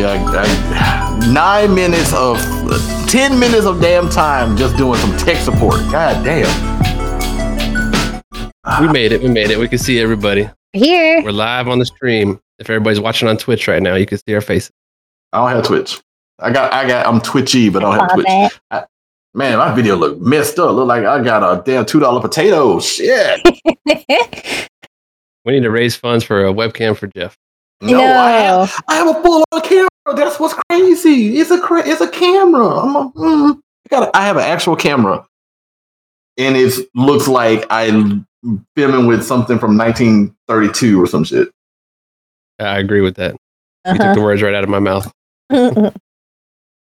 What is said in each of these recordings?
Yeah, I, nine minutes of, ten minutes of damn time just doing some tech support. God damn. We made it. We made it. We can see everybody. Here. We're live on the stream. If everybody's watching on Twitch right now, you can see our faces. I don't have Twitch. I got, I got, I'm twitchy, but I don't have Twitch. I, man, my video look messed up. Look like I got a damn two dollar potato. Shit. we need to raise funds for a webcam for Jeff. No, no. I, have, I have a full on camera. That's what's crazy. It's a it's a camera. I'm a, mm, I got I have an actual camera, and it looks like I'm filming with something from 1932 or some shit. I agree with that. Uh-huh. You took the words right out of my mouth. Hold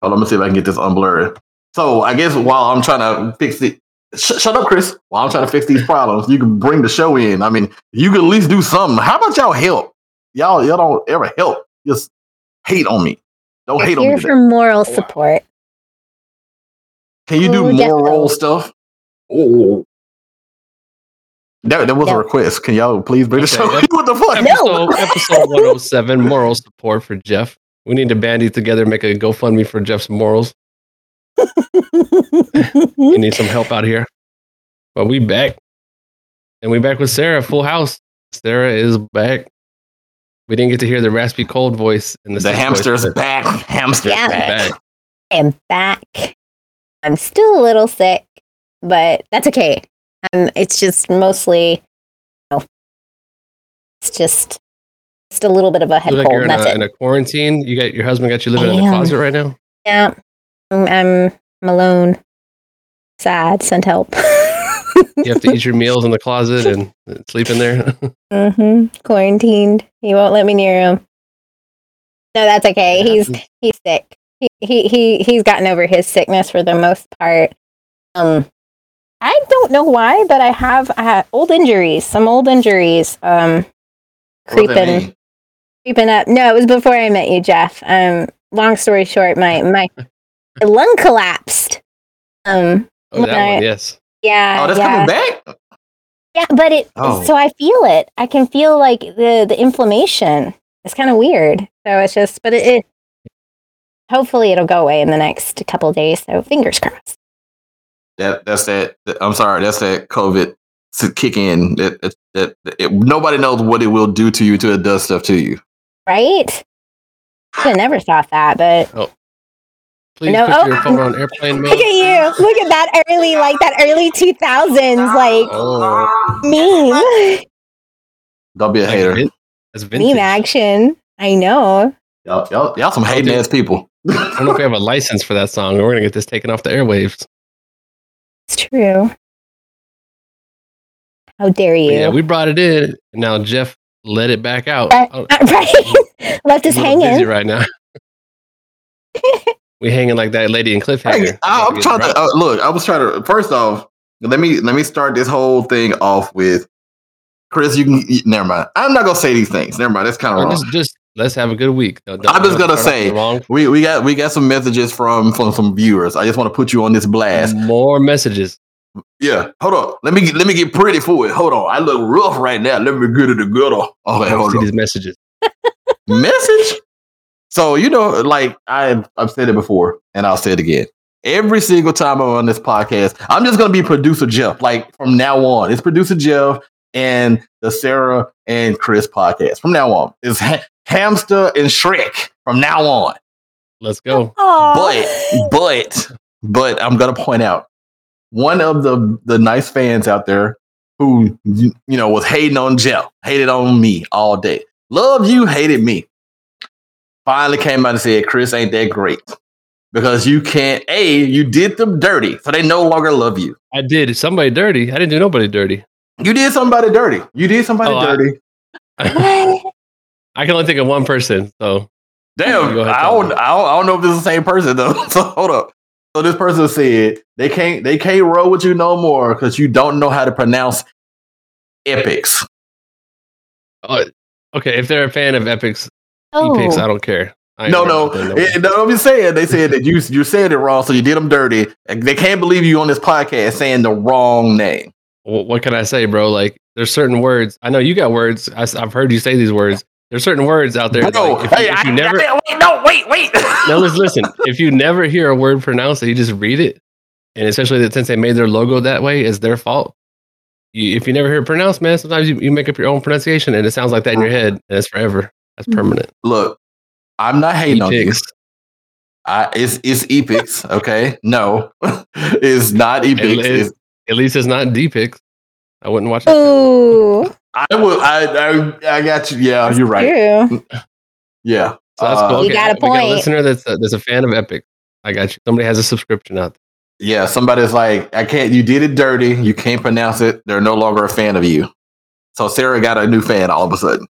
on, let me see if I can get this unblurred. So I guess while I'm trying to fix it, sh- shut up, Chris. While I'm trying to fix these problems, you can bring the show in. I mean, you can at least do something. How about y'all help? Y'all, y'all don't ever help. Just hate on me. Don't hate on me. Here for moral oh, support. Can you do Ooh, moral stuff? Oh, that, that was a request. Can y'all please bring the show? what the fuck? Episode, episode 107, moral support for Jeff. We need to bandy together, make a GoFundMe for Jeff's morals. we need some help out here. But we back. And we back with Sarah, full house. Sarah is back. We didn't get to hear the raspy cold voice in the The hamster's voice, back. Hamster's yeah. back. I am back. I'm still a little sick, but that's okay. Um, it's just mostly, you know, it's just just a little bit of a head cold. Like that's a, it. In a quarantine, you got your husband got you living in the closet right now. Yeah, I'm, I'm, I'm alone, sad, Send help. you have to eat your meals in the closet and sleep in there. mm-hmm. Quarantined. He won't let me near him. No, that's okay. He's he's sick. He he he he's gotten over his sickness for the most part. Um, I don't know why, but I have I have old injuries, some old injuries, um, creeping, creeping up. No, it was before I met you, Jeff. Um, long story short, my my lung collapsed. Um, oh, that I, one, yes. Yeah. Oh, that's yeah. coming back. Yeah, but it. Oh. So I feel it. I can feel like the the inflammation. It's kind of weird. So it's just, but it, it. Hopefully, it'll go away in the next couple days. So fingers crossed. That that's that. I'm sorry. That's that COVID to kick in. That that, that it, nobody knows what it will do to you until it does stuff to you. Right. I never thought that, but oh. Please no, put oh, your phone on airplane mode. Look at you. Look at that early, like that early 2000s, like oh. meme. Don't be a hater. That's Meme action. I know. Y'all, y'all, y'all some hating ass people. I don't know if we have a license for that song. We're going to get this taken off the airwaves. It's true. How dare you? yeah, we brought it in. And now Jeff let it back out. Uh, oh. right. Left us hanging. right now. We hanging like that lady in cliffhanger. Hey, I, am trying to uh, look. I was trying to. First off, let me let me start this whole thing off with Chris. You can never mind. I'm not gonna say these things. Never mind. That's kind of wrong. Just, just let's have a good week. I'm just gonna say we we got we got some messages from from some viewers. I just want to put you on this blast. More messages. Yeah, hold on. Let me let me get pretty for it. Hold on. I look rough right now. Let me get it together. Okay, hold on. These messages. Message. So you know, like I've I've said it before, and I'll say it again. Every single time I'm on this podcast, I'm just gonna be producer Jeff. Like from now on, it's producer Jeff and the Sarah and Chris podcast. From now on, it's ha- Hamster and Shrek. From now on, let's go. But but but I'm gonna point out one of the the nice fans out there who you know was hating on Jeff, hated on me all day. Love you, hated me finally came out and said, Chris ain't that great. Because you can't, A, you did them dirty, so they no longer love you. I did somebody dirty. I didn't do nobody dirty. You did somebody dirty. You did somebody oh, dirty. I, I, can only think of one person, so damn. I don't, I don't, I don't know if this is the same person though. So hold up. So this person said they can't they can't roll with you no more because you don't know how to pronounce epics. Uh, okay, if they're a fan of epics, Oh. He picks. Oh. I don't care. I no, no, it, no. I'm just saying. They said that you you said it wrong, so you did them dirty. They can't believe you on this podcast saying the wrong name. Well, what can I say, bro? Like, there's certain words. I know you got words. I, have heard you say these words. There's certain words out there. No, like, if, you- hey, if I, you never, I- wait, no, wait, wait. no, listen, listen. If you never hear a word pronounced, you just read it, and especially that since they made their logo that way, it's their fault. You, if you never hear it pronounced, man, sometimes you, you make up your own pronunciation, and it sounds like that in your head, and it's forever. That's permanent. Look, I'm not hating on you. I, it's it's epics, okay? No, it's not epics. It- it- It's- At least it's not D-Pix. I wouldn't watch it. Ooh, I will. I, I I got you. Yeah, you're right. True. Yeah. So that's Uh, cool. You got a we got a listener that's a, that's a fan of Epic. I got you. Somebody has a subscription out There. Yeah, somebody's like, I can't. You did it dirty. You can't pronounce it. They're no longer a fan of you. So Sarah got a new fan all of a sudden.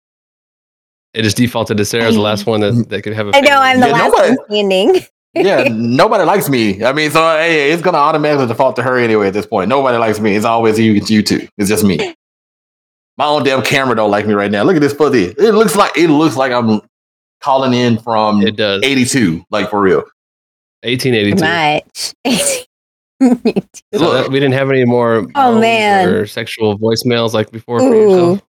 There. just defaulted to Sarah's the last one that, that could have a I know. I'm the Yeah, last nobody- one standing. Yeah, nobody likes me. I mean, so hey, it's gonna automatically default to her anyway at this point. Nobody likes me. It's always you. It's you two. It's just me. My own damn camera don't like me right now. Look at this fuzzy. It looks like it looks like I'm calling in from It does. 82, like for real. 1882. Much. So uh, that- we didn't have any more Oh, moans man. or sexual voicemails like before for Ooh. yourself.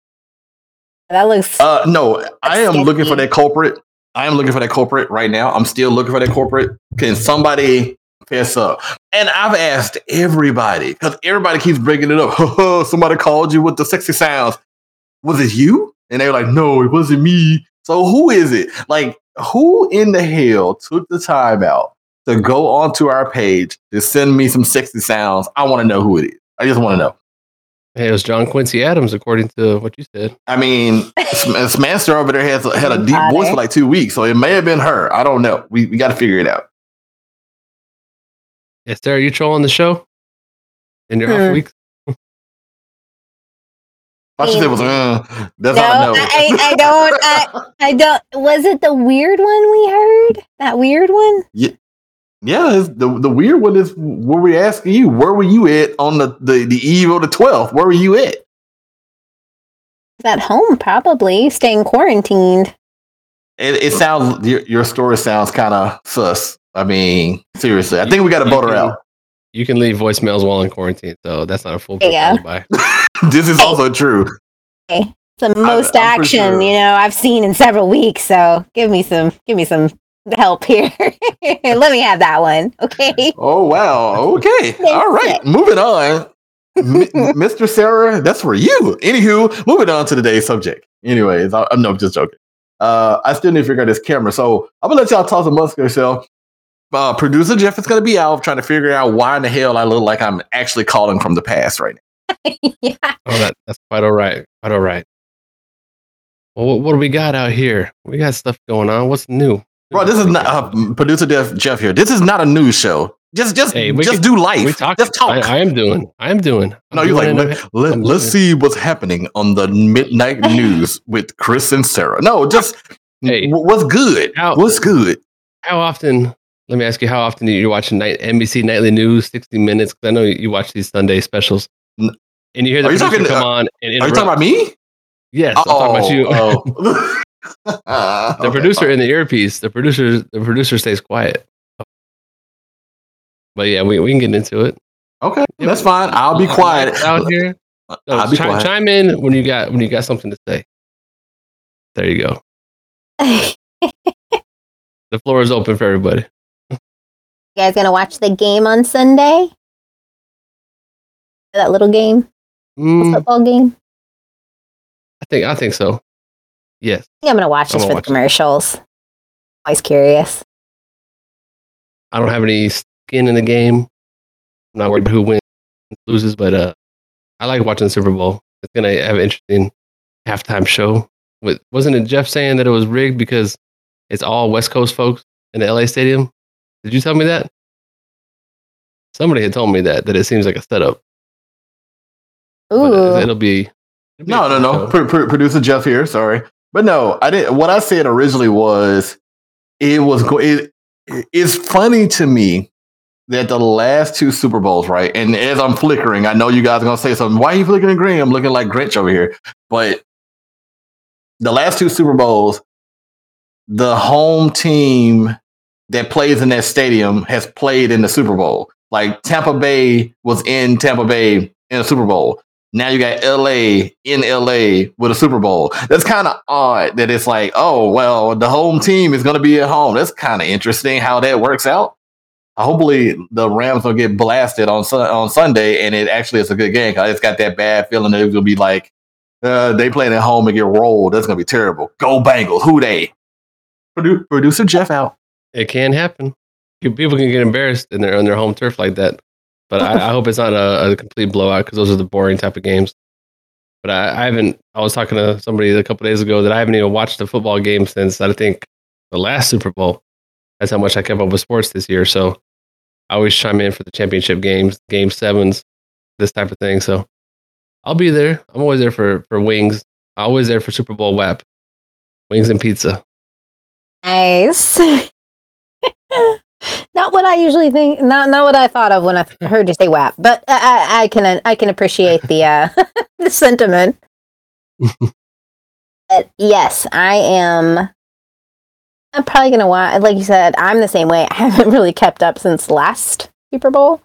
That looks. Uh, no, I am looking for that culprit. I am looking for that culprit right now. I'm still looking for that culprit. Can somebody fess up? And I've asked everybody because everybody keeps bringing it up. somebody called you with the sexy sounds. Was it you? And they were like, no, it wasn't me. So who is it? Like, who in the hell took the time out to go onto our page to send me some sexy sounds? I want to know who it is. I just want to know. Hey, it was John Quincy Adams, according to what you said. I mean, Sm- Smanster over there has had a deep voice for like two weeks, so it may have been her. I don't know. We we got to figure it out. Yeah, Sarah, you trolling the show in your off Hmm. weeks? I should say was uh, that's no, I know. I, I don't. I, I don't. Was it the weird one we heard? That weird one? yeah, it's, the the weird one is where we asking you, where were you at on the the, the eve of the twelfth? Where were you at? At home, probably staying quarantined. It, it sounds your your story sounds kind of sus. I mean, seriously, I think we got to You vote her out. You can leave voicemails while in quarantine, so that's not a full Yeah. alibi. this is also true. It's the most I'm action sure. you know I've seen in several weeks. So give me some, give me some help here. Let me have that one, okay? Oh wow. Okay. All right. Moving on. M- Mr. Sarah, that's for you. Anywho, moving on to today's subject. Anyways, I, I'm no, I'm just joking. Uh, I still need to figure out this camera, so I'm gonna let y'all talk amongst yourself. Uh, producer Jeff is gonna be out trying to figure out why in the hell I look like I'm actually calling from the past right now. yeah. Oh, that, that's quite all right. Quite all right. Well, what, what do we got out here? We got stuff going on. What's new? Bro, this is not uh, producer Jeff, Jeff here. This is not a news show. Just, just, Hey, just can- do life. talk. Just talk. I, I am doing. I am doing. I'm No, you're like, doing let, let, let's see what's happening on the midnight news with Chris and Sarah. No, just Hey. what's good? How- what's good? How often? Let me ask you. How often do you watch night NBC nightly news, sixty minutes? Because I know you watch these Sunday specials, and you hear the Are you talking- come uh, on and Are you talking about me? yes, I'm talking about you. oh. the producer in the earpiece. The producer. The producer stays quiet. But yeah, we, we can get into it. Okay, that's fine. I'll be quiet. out here. No, I'll be chi- quiet. Chime in when you got when you got something to say. There you go. The floor is open for everybody. You guys gonna watch the game on Sunday? That little game, Mm, football game. I think I think so. Yes. I think I'm gonna watch this gonna for the watch it. commercials. Always curious. I don't have any skin in the game. I'm not worried about who wins, loses, but uh, I like watching the Super Bowl. It's gonna have an interesting halftime show. With wasn't it Jeff saying that it was rigged because it's all West Coast folks in the LA stadium? Did you tell me that? Somebody had told me that that it seems like a setup. But Ooh, it, it'll be. it'll be a No, no, no. show. Pro- pro- producer Jeff here. Sorry, but no, I didn't. What I said originally was it was it, It's funny to me that the last two Super Bowls, right? And as I'm flickering, I know you guys are gonna say something. Why are you flickering green? I'm looking like Grinch over here, but the last two Super Bowls, the home team that plays in that stadium has played in the Super Bowl. Like Tampa Bay was in Tampa Bay in a Super Bowl. Now you got LA in LA with a Super Bowl. That's kind of odd that it's like, oh, well, the home team is going to be at home. That's kind of interesting how that works out. Hopefully, the Rams will get blasted on on Sunday, and it actually is a good game. Cause it's got that bad feeling that it's gonna be like uh, they playing at home and get rolled. That's gonna be terrible. Go Bengals! Who they? Produ- Producer Jeff out. It can happen. People can get embarrassed in their on their home turf like that. But I, I hope it's not a, a complete blowout because those are the boring type of games. But I, I haven't. I was talking to somebody a couple days ago that I haven't even watched a football game since I think the last Super Bowl. That's how much I kept up with sports this year. So I always chime in for the championship games, game sevens, this type of thing. So I'll be there. I'm always there for for wings. I'm Always there for Super Bowl WAP, wings and pizza. Nice. not what I usually think. Not not what I thought of when I heard you say WAP, but I, I can I can appreciate the uh, the sentiment. but yes, I am. I'm probably gonna watch. Like you said, I'm the same way. I haven't really kept up since last Super Bowl,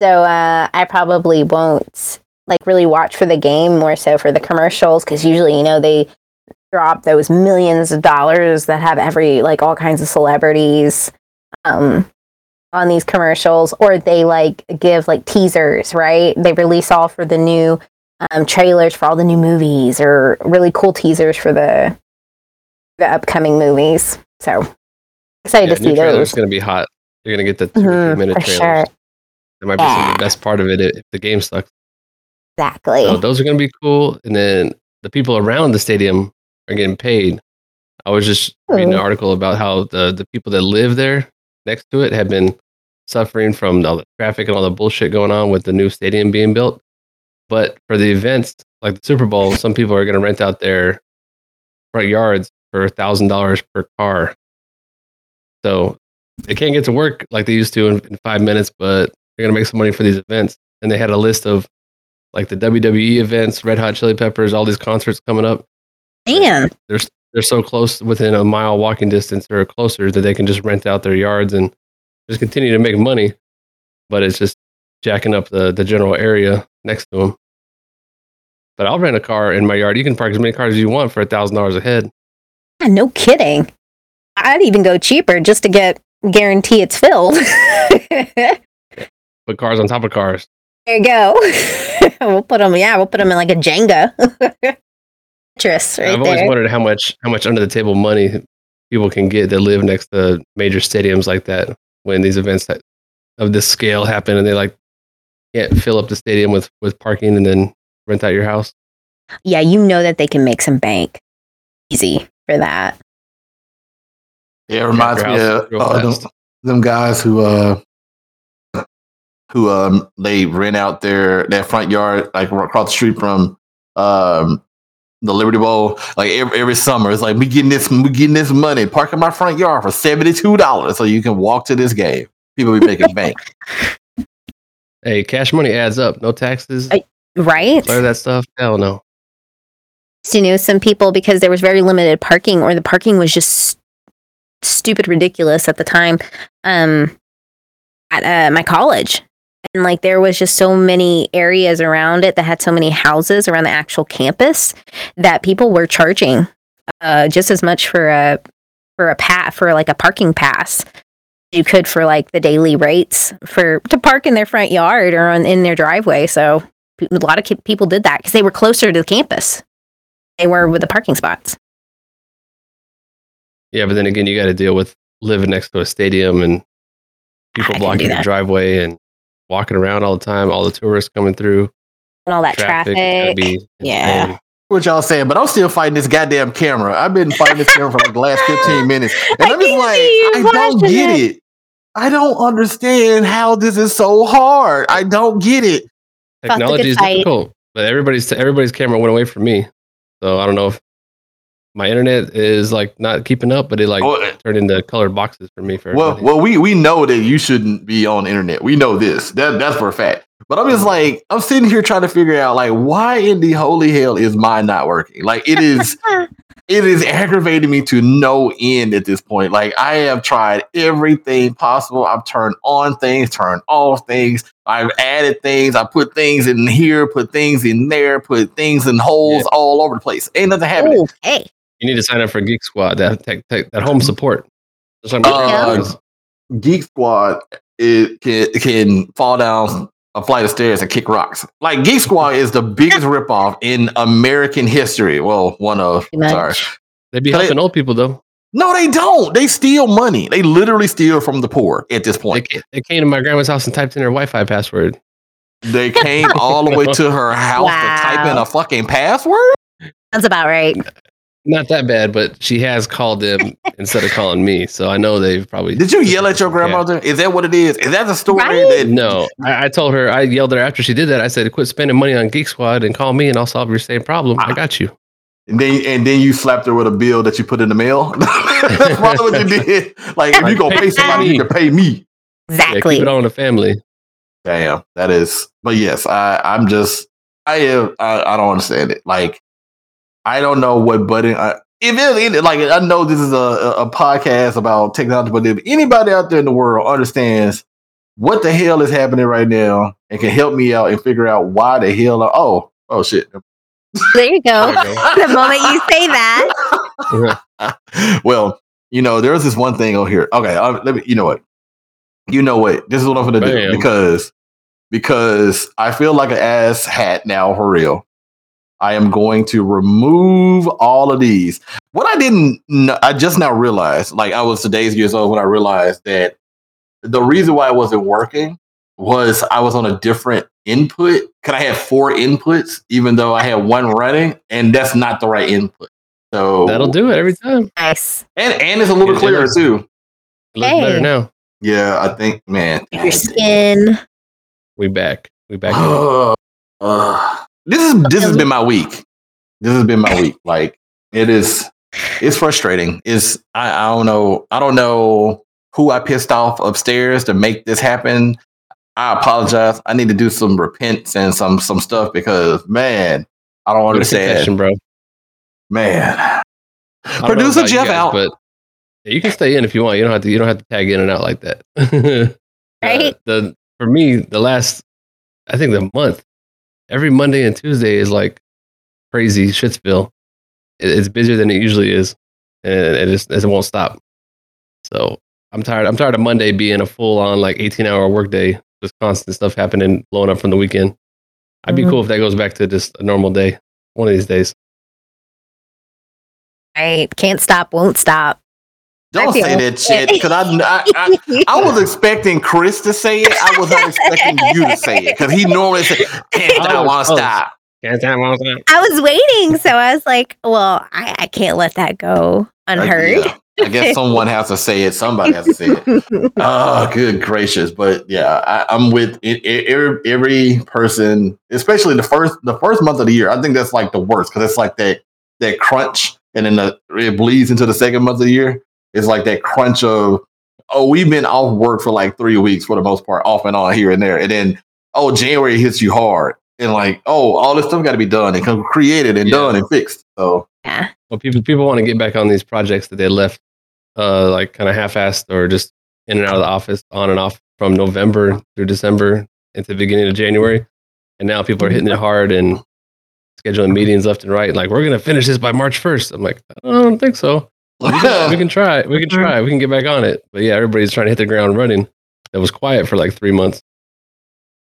so uh, I probably won't like really watch for the game more so for the commercials because usually you know they drop those millions of dollars that have every like all kinds of celebrities um on these commercials or they like give like teasers right they release all for the new um, trailers for all the new movies or really cool teasers for the the upcoming movies so excited Yeah, to see those going to be hot. You're going to get the Mhm, three minute for trailers. sure. That might be Yeah. the best part of it if the game sucks. exactly So those are going to be cool. And then the people around the stadium are getting paid. I was just reading an article about how the, the people that live there next to it have been suffering from all the traffic and all the bullshit going on with the new stadium being built. But for the events like the Super Bowl, some people are going to rent out their front yards for a thousand dollars per car. So they can't get to work like they used to in, in five minutes, but they're going to make some money for these events. And they had a list of like the WWE events, Red Hot Chili Peppers, all these concerts coming up. man They're they're so close within a mile walking distance or closer that they can just rent out their yards and just continue to make money. But it's just jacking up the the general area next to them. But I'll rent a car in my yard. You can park as many cars as you want for a thousand dollars a head. Yeah, no kidding i'd even go cheaper just to get guarantee it's filled Put cars on top of cars. There you go we'll put them yeah we'll put them in like a jenga Tetris right I've always there wondered how much how much under the table money people can get that live next to major stadiums like that when these events that, of this scale happen and they like can't fill up the stadium with with parking and then rent out your house. yeah, you know that they can make some bank easy for that. Yeah, it reminds me of uh, them, them guys who uh who um they rent out their their front yard like across the street from um the Liberty Bowl like every, every summer. It's like we getting this we getting this money, park in my front yard for seventy two dollars so you can walk to this game. People be making bank. Hey, cash money adds up. No taxes. I- Right? Clear that stuff. Hell no. So, you know, some people, because there was very limited parking or the parking was just stupid ridiculous at the time um, at uh, my college. And like there was just so many areas around it that had so many houses around the actual campus that people were charging uh, just as much for a for a pat for like a parking pass you could for like the daily rates for to park in their front yard or on, in their driveway. So a lot of ki- people did that because they were closer to the campus. They were with the parking spots. Yeah, but then again, you got to deal with living next to a stadium and people blocking your driveway and walking around all the time. All the tourists coming through. And all that Traffic. traffic. be Yeah. insane. what y'all saying, but I'm still fighting this goddamn camera. I've been fighting this camera for like the last 15 minutes. And I I'm just like, I don't get it. it. I don't understand how this is so hard. I don't get it. Technology is fight. difficult, but everybody's everybody's camera went away from me. So I don't know if my internet is like not keeping up, but it like Oh, turned into colored boxes for me. For Well, everybody. well, we we know that you shouldn't be on internet. We know this. That that's for a fact. But I'm just mm-hmm. like, I'm sitting here trying to figure out like why in the holy hell is mine not working? Like it is it is aggravating me to no end at this point. Like I have tried everything possible. I've turned on things, turned off things. I've added things. I put things in here, put things in there, put things in holes Yeah. all over the place. Ain't nothing happening. Okay. You need to sign up for Geek Squad. That that, that, that home support. That's what I'm Uh. Geek Squad it can, can fall down a flight of stairs and kick rocks. Like Geek Squad is the biggest ripoff in American history. Well, one of Pretty sorry. They be They- helping old people though. No, they don't. They steal money. They literally steal from the poor at this point. ca- they came to my grandma's house and typed in her Wi-Fi password. They came all the way to her house to type in a fucking password. That's about right. Not that bad, but she has called them instead of calling me. So I know they've probably. Did you yell at your grandmother? Is that what it is? Is that the story? Right? That, No, I, I told her. I yelled at her after she did that. I said, "Quit spending money on Geek Squad and call me, and I'll solve your same problem. I ah. got you." and then and then you slapped her with a bill that you put in the mail. That's probably what you did. Like if you gonna pay somebody, you can pay me. Yeah, Exactly. keep it on the family. Damn, that is. But yes, I I'm just I am I, I don't understand it. Like I don't know what button. I, if it, like I know this is a, a a podcast about technology, but if anybody out there in the world understands what the hell is happening right now and can help me out and figure out why the hell. oh oh shit. There you go. There you go. the moment you say that, well, you know, there's this one thing over here. Okay, uh, let me. You know what? You know what? This is what I'm gonna do because because I feel like an ass hat now for real. I am going to remove all of these. What I didn't, kn- I just now realized. Like I was today's years old when I realized that the reason why it wasn't working was I was on a different input. Could I have four inputs even though I had one running, and that's not the right input. So That'll do it every time. nice. and and it's a little Yeah, it clearer is. too. It looks better now. Yeah, I think, man. Your skin. We back. We back. in. Uh, uh, this is this has been my week. This has been my week. Like it is, it's frustrating. It's I, I don't know. I don't know who I pissed off upstairs to make this happen. I apologize. I need to do some repents and some some stuff because man, I don't understand. confession, bro. Man, I don't producer Jeff guys, out. but you can stay in if you want. You don't have to. You don't have to tag in and out like that. Right? Uh, the for me, the last, I think the month, every Monday and Tuesday is like crazy shitsville. It, it's busier than it usually is, and it just it won't stop. So I'm tired. I'm tired of Monday being a full on like 18 hour workday, just constant stuff happening, blowing up from the weekend. I'd be Mhm. cool if that goes back to just a normal day, one of these days. Right. Can't stop, won't stop. Don't say that shit because I, I, I I was expecting Chris to say it. I was not expecting you to say it because he normally says, "Can't stop, Oh, want to stop." Can't stop, won't stop. I was waiting, so I was like, well, I, I can't let that go unheard. Yeah, I guess someone has to say it. Somebody has to say it. Oh, good gracious! But yeah, I, I'm with it, it- every, every person, especially the first the first month of the year. I think that's like the worst because it's like that that crunch, and then the, it bleeds into the second month of the year. It's like that crunch of oh, we've been off work for like three weeks for the most part, off and on here and there, and then oh, January hits you hard, and like oh, all this stuff got to be done and come created and Yeah. done and fixed. So yeah. Well, people people want to get back on these projects that they left, uh, like kind of half-assed or just in and out of the office, on and off from November through December into the beginning of January, and now people are hitting it hard and scheduling meetings left and right. Like we're gonna finish this by March first. I'm like, I don't think so. We can, we can try. We can try. We can get back on it. But yeah, everybody's trying to hit the ground running. It was quiet for like three months.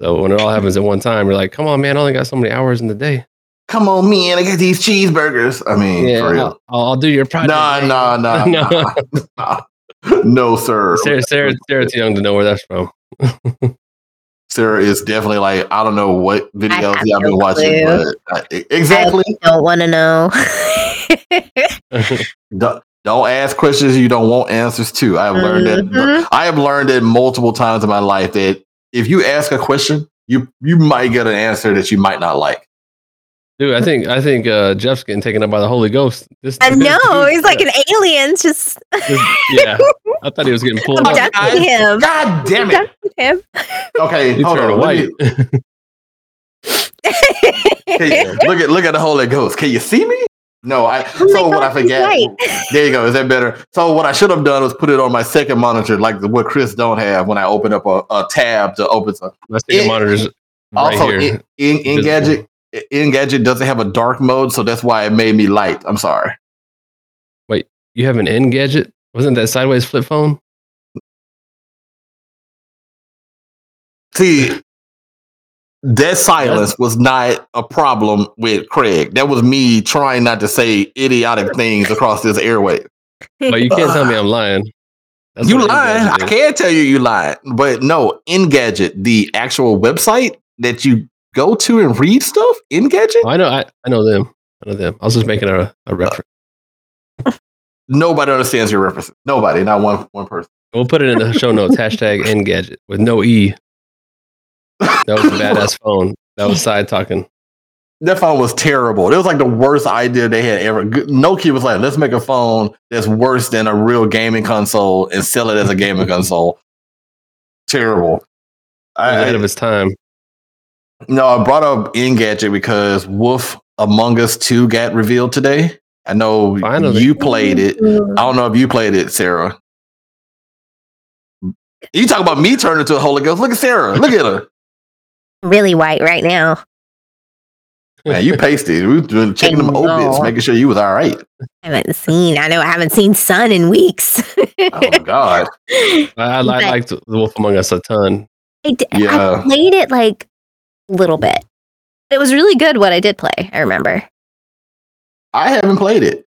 So when it all happens at one time, you're like, come on, man, I only got so many hours in the day. come on, man, I got these cheeseburgers. I mean, Yeah, for real. I'll, I'll do your project. Nah, man. nah, nah, No. nah, nah. No, sir. Sarah, Sarah, Sarah's too young to know where that's from. Sarah is definitely like I don't know what videos have y'all been watching, clue. but uh, exactly. Don't want to know. Don't, don't ask questions you don't want answers to. I have learned that. Mhm. I have learned it multiple times in my life that if you ask a question, you you might get an answer that you might not like. Dude, I think I think uh, Jeff's getting taken up by the Holy Ghost. This, I know. dude- He's like an alien. Just this- yeah. I thought he was getting pulled up. abducting him. God damn it! Him. Okay, He hold turned on. Look white. at, can you- look at look at the Holy Ghost. Can you see me? No, I. Oh my so what I God, forget. right. There you go. Is that better? So what I should have done was put it on my second monitor, like the, what Chris don't have when I open up a, a tab to open something. My second It- monitor's right Also, here. in, in, Invisible. Engadget, Engadget doesn't have a dark mode, so that's why it made me light. I'm sorry. Wait, you have an N-Gage? Wasn't that sideways flip phone? See, that silence was not a problem with Craig. That was me trying not to say idiotic things across this airway. But you can't tell me I'm lying. That's you what N lying. I can't tell you you lying. But no, Engadget, the actual website that you go to and read stuff, Engadget, Oh, I know. I, I know them. I know them. I was just making a, a uh, reference. nobody understands your references. Nobody, not one one person. We'll put it in the show notes. Hashtag Engadget with no E. That was a badass phone. That was side talking. That phone was terrible. It was like the worst idea they had ever. Nokia was like, let's make a phone that's worse than a real gaming console and sell it as a gaming console. Terrible. Was ahead I, of its time. no, I brought up Engadget because Wolf Among Us 2 got revealed today. I know Finally. you played it. I don't know if you played it, Sarah. You talk about me turning into a Holy Ghost. Look at Sarah. Look at her. Really white right now. Man, you pasted. We were checking them I opiates, making sure you was all right. I haven't seen. I know I haven't seen sun in weeks. Oh my God. I, I, I But- liked The Wolf Among Us a ton. I, d- Yeah. I played it like a little bit. It was really good. What I did play, I remember. I haven't played it.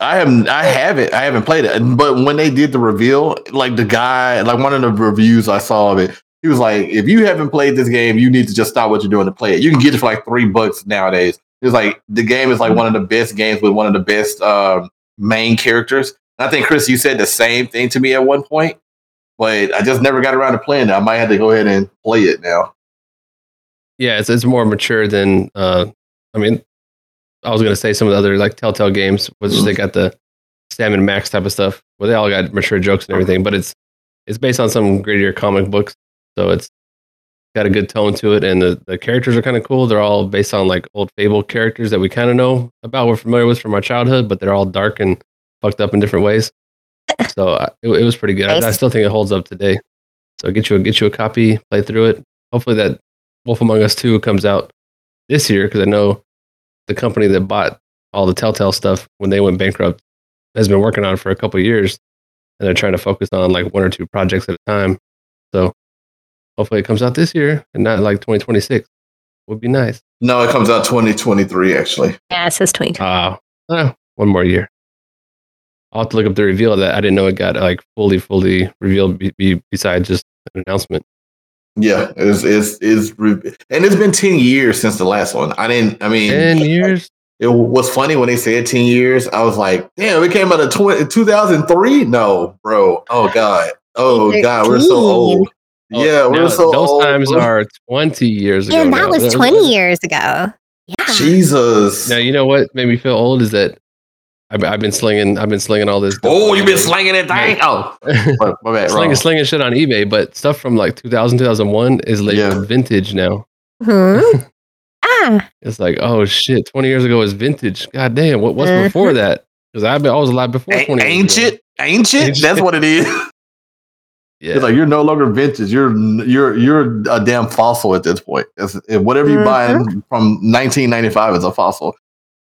I haven't. I haven't. I haven't played it. But when they did the reveal, like the guy, like one of the reviews I saw of it, he was like, "If you haven't played this game, you need to just stop what you're doing to play it. You can get it for like three bucks nowadays." He was like, "The game is like one of the best games with one of the best um, main characters." And I think Chris, you said the same thing to me at one point, but I just never got around to playing it. I might have to go ahead and play it now. Yeah, it's it's more mature than. Uh, I mean, I was gonna say some of the other like Telltale games, which they got the Sam and Max type of stuff, where they all got mature jokes and everything. But it's it's based on some grittier comic books, so it's got a good tone to it, and the, the characters are kind of cool. They're all based on like old Fable characters that we kind of know about, we're familiar with from our childhood, but they're all dark and fucked up in different ways. So uh, it, it was pretty good. I, I still think it holds up today. So get you a, get you a copy, play through it. Hopefully that Wolf Among Us 2 comes out this year because I know the company that bought all the Telltale stuff when they went bankrupt has been working on it for a couple of years and they're trying to focus on like one or two projects at a time. So hopefully it comes out this year and not like 2026. Would be nice. No, it comes out 2023 actually. Yeah, it says 20. Uh, uh, one more year. I'll have to look up the reveal of that. I didn't know it got like fully, fully revealed be, be, besides just an announcement. Yeah, it's it's it's re- and it's been ten years since the last one. I didn't. I mean, 10 years? it was funny when they said ten years. I was like, damn, it came out of 2003? No, bro. Oh god. Oh god, we're so old. Oh, yeah, we're now so Those old. times are 20 years ago. And that now. was 20 years ago. Yeah. Jesus. Now, you know what made me feel old is that I've, I've been slinging, I've been slinging all this. Oh, you've been slanging it. thing. Oh, my, my bad. slinging, slinging shit on eBay, but stuff from like 2000, 2001 is like Yeah. vintage now. Hmm. ah, It's like, oh shit, 20 years ago is vintage. God damn, what, what's Mhm. before that? Because I've been, I was alive before A- 20 years ago. ancient, ancient. Ancient. That's what it is. Yeah. It's like you're no longer vintage. You're you're you're a damn fossil at this point. It's, it- whatever you buy Mm-hmm. from 1995 is a fossil.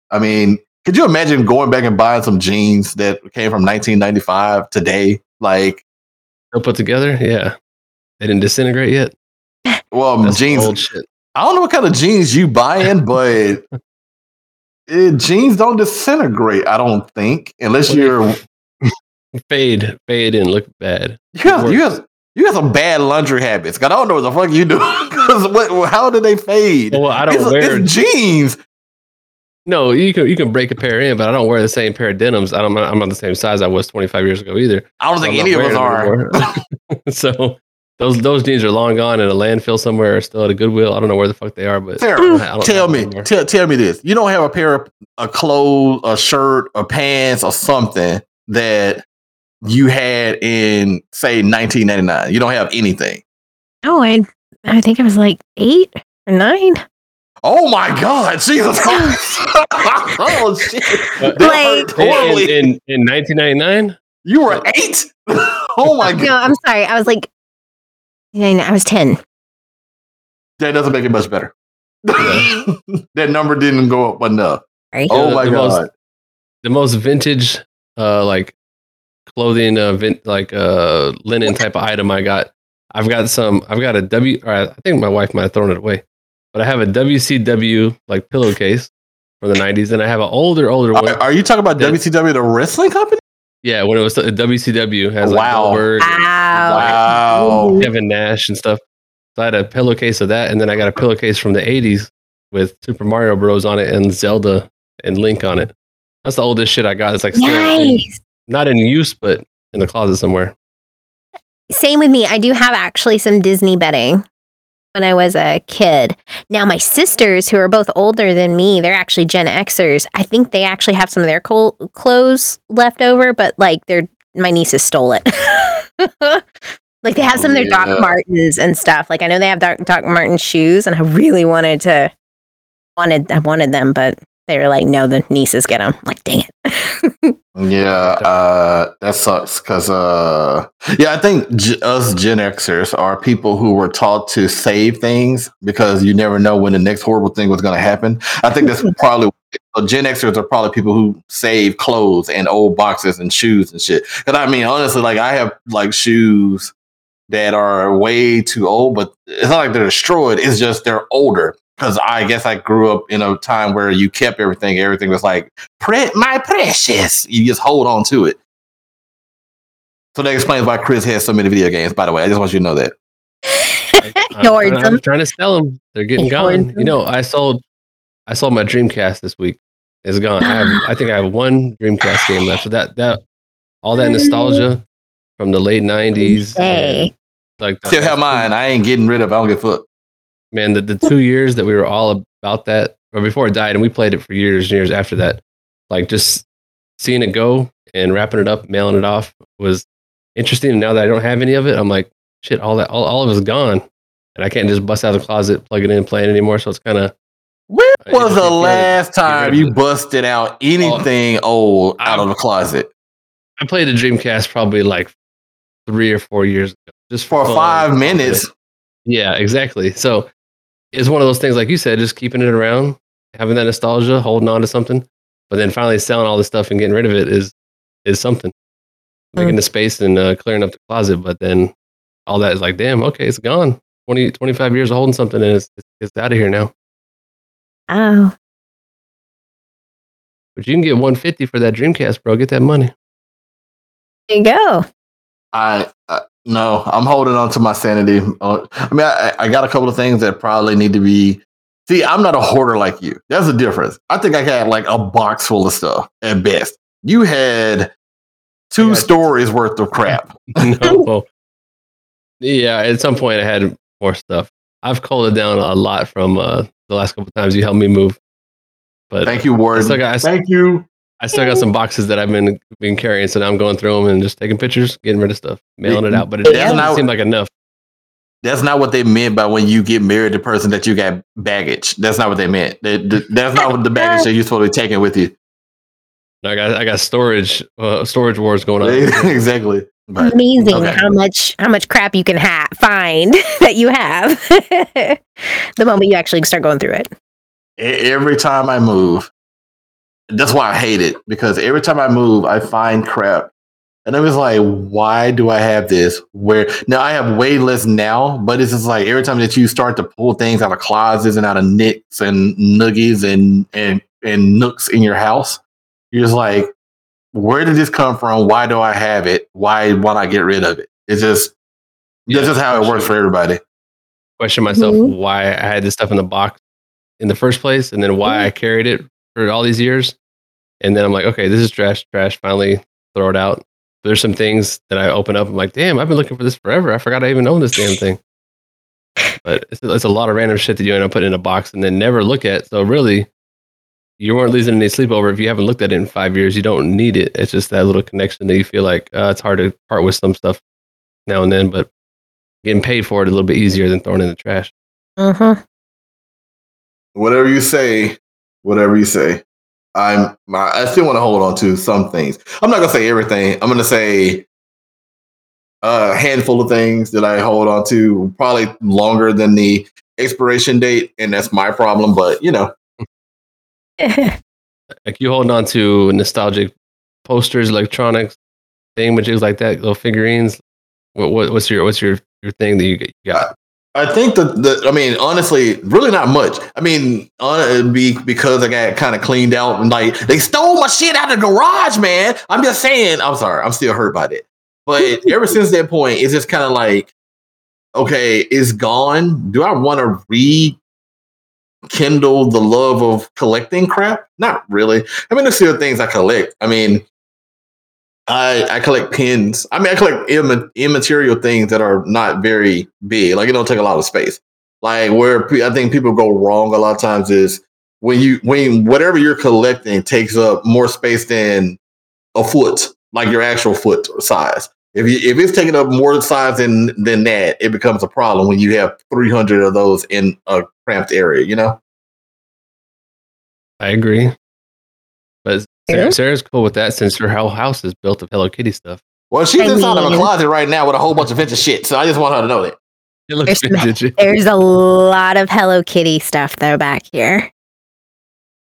I mean, could you imagine going back and buying some jeans that came from 1995 today? Like, Still put together? Yeah. They didn't disintegrate yet? well, That's jeans. old shit. I don't know what kind of jeans you buying, but it, jeans don't disintegrate. I don't think unless you're Fade, fade and look bad. you got you got you got some bad laundry habits. 'Cause I don't know what the fuck you do. 'Cause what? How do they fade? Well, I don't it's, wear it's jeans. No, you can you can break a pair in, but I don't wear the same pair of denims. I don't, I'm not the same size I was 25 years ago either. I don't think I'm any of us are. wearing them anymore. so those those jeans are long gone in a landfill somewhere, or still at a Goodwill. I don't know where the fuck they are, but Sarah, I don't- I don't tell me, tell, tell me this. You don't have a pair of a clothes, a shirt, or pants, or something that you had in say 1999. You don't have anything. oh, I I think I was like eight or nine. Oh my God, Jesus Christ! oh shit! That Like- hurt horribly. in, in, in 1999, you were eight. oh my God! No, I'm sorry. I was like, I was 10. That doesn't make it much better. that number didn't go up enough. Sorry. Oh the- my the most- God! the most vintage, uh, like clothing, uh, vin- like uh, linen type of item I got. I've got some. I've got a W. Or I think my wife might have thrown it away, but I have a WCW like pillowcase from the 90s, and I have an older, older one. Are, are you talking about that- WCW, the wrestling company? Yeah, when it was a WCW has like Wow. Goldberg, and Wow. Wow. Kevin Nash and stuff. So I had a pillowcase of that, and then I got a pillowcase from the '80s with Super Mario Bros. on it and Zelda and Link on it. That's the oldest shit I got. It's like Nice. Not in use, but in the closet somewhere. Same with me. I do have actually some Disney bedding when I was a kid. Now, my sisters, who are both older than me, they're actually Gen Xers. I think they actually have some of their col- clothes left over, but like their my nieces stole it. like they have some of their Yeah. Doc Martens and stuff. Like I know they have Doc, Doc Martens shoes, and I really wanted to wanted I wanted them, but they were like, no, the nieces get them. like, dang it. Yeah, uh, that sucks because, uh, yeah, I think G- us Gen Xers are people who were taught to save things because you never know when the next horrible thing was going to happen. I think that's probably so Gen Xers are probably people who save clothes and old boxes and shoes and shit. Because I mean, honestly, like I have like shoes that are way too old, but it's not like they're destroyed. It's just they're older. Because I guess I grew up in a time where you kept everything. Everything was like Pre- my precious. You just hold on to it. So that explains why Chris has so many video games. By the way, I just want you to know that. I'm, trying, them. I'm trying to sell them. They're getting He gone. hoards You know, I sold, I sold my Dreamcast this week. It's gone. I have, I think I have one Dreamcast game left. So that that all that nostalgia from the late '90s, Hey. like Still have mine. I ain't getting rid of. it. I don't give a fuck. Man, the, the two years that we were all about that, or before it died, and we played it for years and years after that, like just seeing it go and wrapping it up, mailing it off was interesting. And now that I don't have any of it, I'm like, shit, all that, all, all of it's gone. And I can't just bust out of the closet, plug it in, and play it anymore. So it's kind of, When was the last time you busted out anything oh, old out of the closet I played a Dreamcast probably like three or four years ago. Just for five minutes? Yeah, exactly. So it's one of those things, like you said, just keeping it around, having that nostalgia, holding on to something, but then finally selling all this stuff and getting rid of it is is something. Making the space and uh, clearing up the closet, but then all that is like, damn, okay, it's gone. 20, 25 years of holding something and it's, it's, it's out of here now. Oh, But you can get 150 for that Dreamcast, bro. Get that money. there you go. I no, I'm holding on to my sanity. Uh, I mean, I, I got a couple of things that probably need to be. See, I'm not a hoarder like you. That's the difference. I think I had like a box full of stuff at best. You had two stories worth of crap. no. Yeah, at some point I had more stuff. I've culled it down a lot from uh, the last couple times you helped me move. But Thank you, Ward. still got- I Thank you. I still got some boxes that I've been been carrying, so now I'm going through them and just taking pictures, getting rid of stuff, mailing it out. But it That's doesn't not- seem like enough. That's not what they meant by when you get married to the person that you got baggage. That's not what they meant. They- they- that's not what the baggage that you're supposed to be taking with you. I got I got storage uh, storage wars going on. exactly. But Amazing okay. how much how much crap you can ha- find that you have the moment you actually start going through it. Every time I move, that's why I hate it because every time I move, I find crap. And I was like, why do I have this? Where now I have way less now, but it's just like every time that you start to pull things out of closets and out of nicks and nuggies and and and nooks in your house, you're just like, where did this come from? Why do I have it? Why why not get rid of it? It's just that's just how it works for everybody. Question myself Mhm. why I had this stuff in the box in the first place, and then why I carried it for all these years. And then I'm like, okay, this is trash, trash. Finally, throw it out. There's some things that I open up. I'm like, damn, I've been looking for this forever. I forgot I even owned this damn thing. But it's, it's a lot of random shit that you end up putting in a box and then never look at. So really, you weren't losing any sleep over if you haven't looked at it in five years. You don't need it. It's just that little connection that you feel like uh, it's hard to part with some stuff now and then, but getting paid for it a little bit easier than throwing it in the trash. Mm-hmm. whatever you say, whatever you say. I'm I still want to hold on to some things. I'm not gonna say everything. I'm gonna say a handful of things that I hold on to, probably longer than the expiration date, and that's my problem. But you know, like you holding on to nostalgic posters, electronics, thingamajigs like that, little figurines. What, what what's your what's your your thing that you got? I think that the I mean, honestly, really not much. I mean, on be because I got kind of cleaned out and like they stole my shit out of the garage, man. I'm just saying. I'm sorry. I'm still hurt by that. But ever since that point, it's just kind of like, okay, it's gone. Do I want to rekindle the love of collecting crap? Not really. I mean, there's still things I collect. I mean, I I collect pins. I mean, I collect Im- immaterial things that are not very big. Like it don't take a lot of space. Like where I think people go wrong a lot of times is when you when whatever you're collecting takes up more space than a foot, like your actual foot size. If you if it's taking up more size than than that, it becomes a problem when you have 300 of those in a cramped area. You know. I agree. But. Sarah, Sarah's cool with that since her whole house is built of Hello Kitty stuff. Well, she's I inside of a closet right now with a whole bunch of vintage shit. So I just want her to know that. It looks There's vintage. There's a lot of Hello Kitty stuff though back here.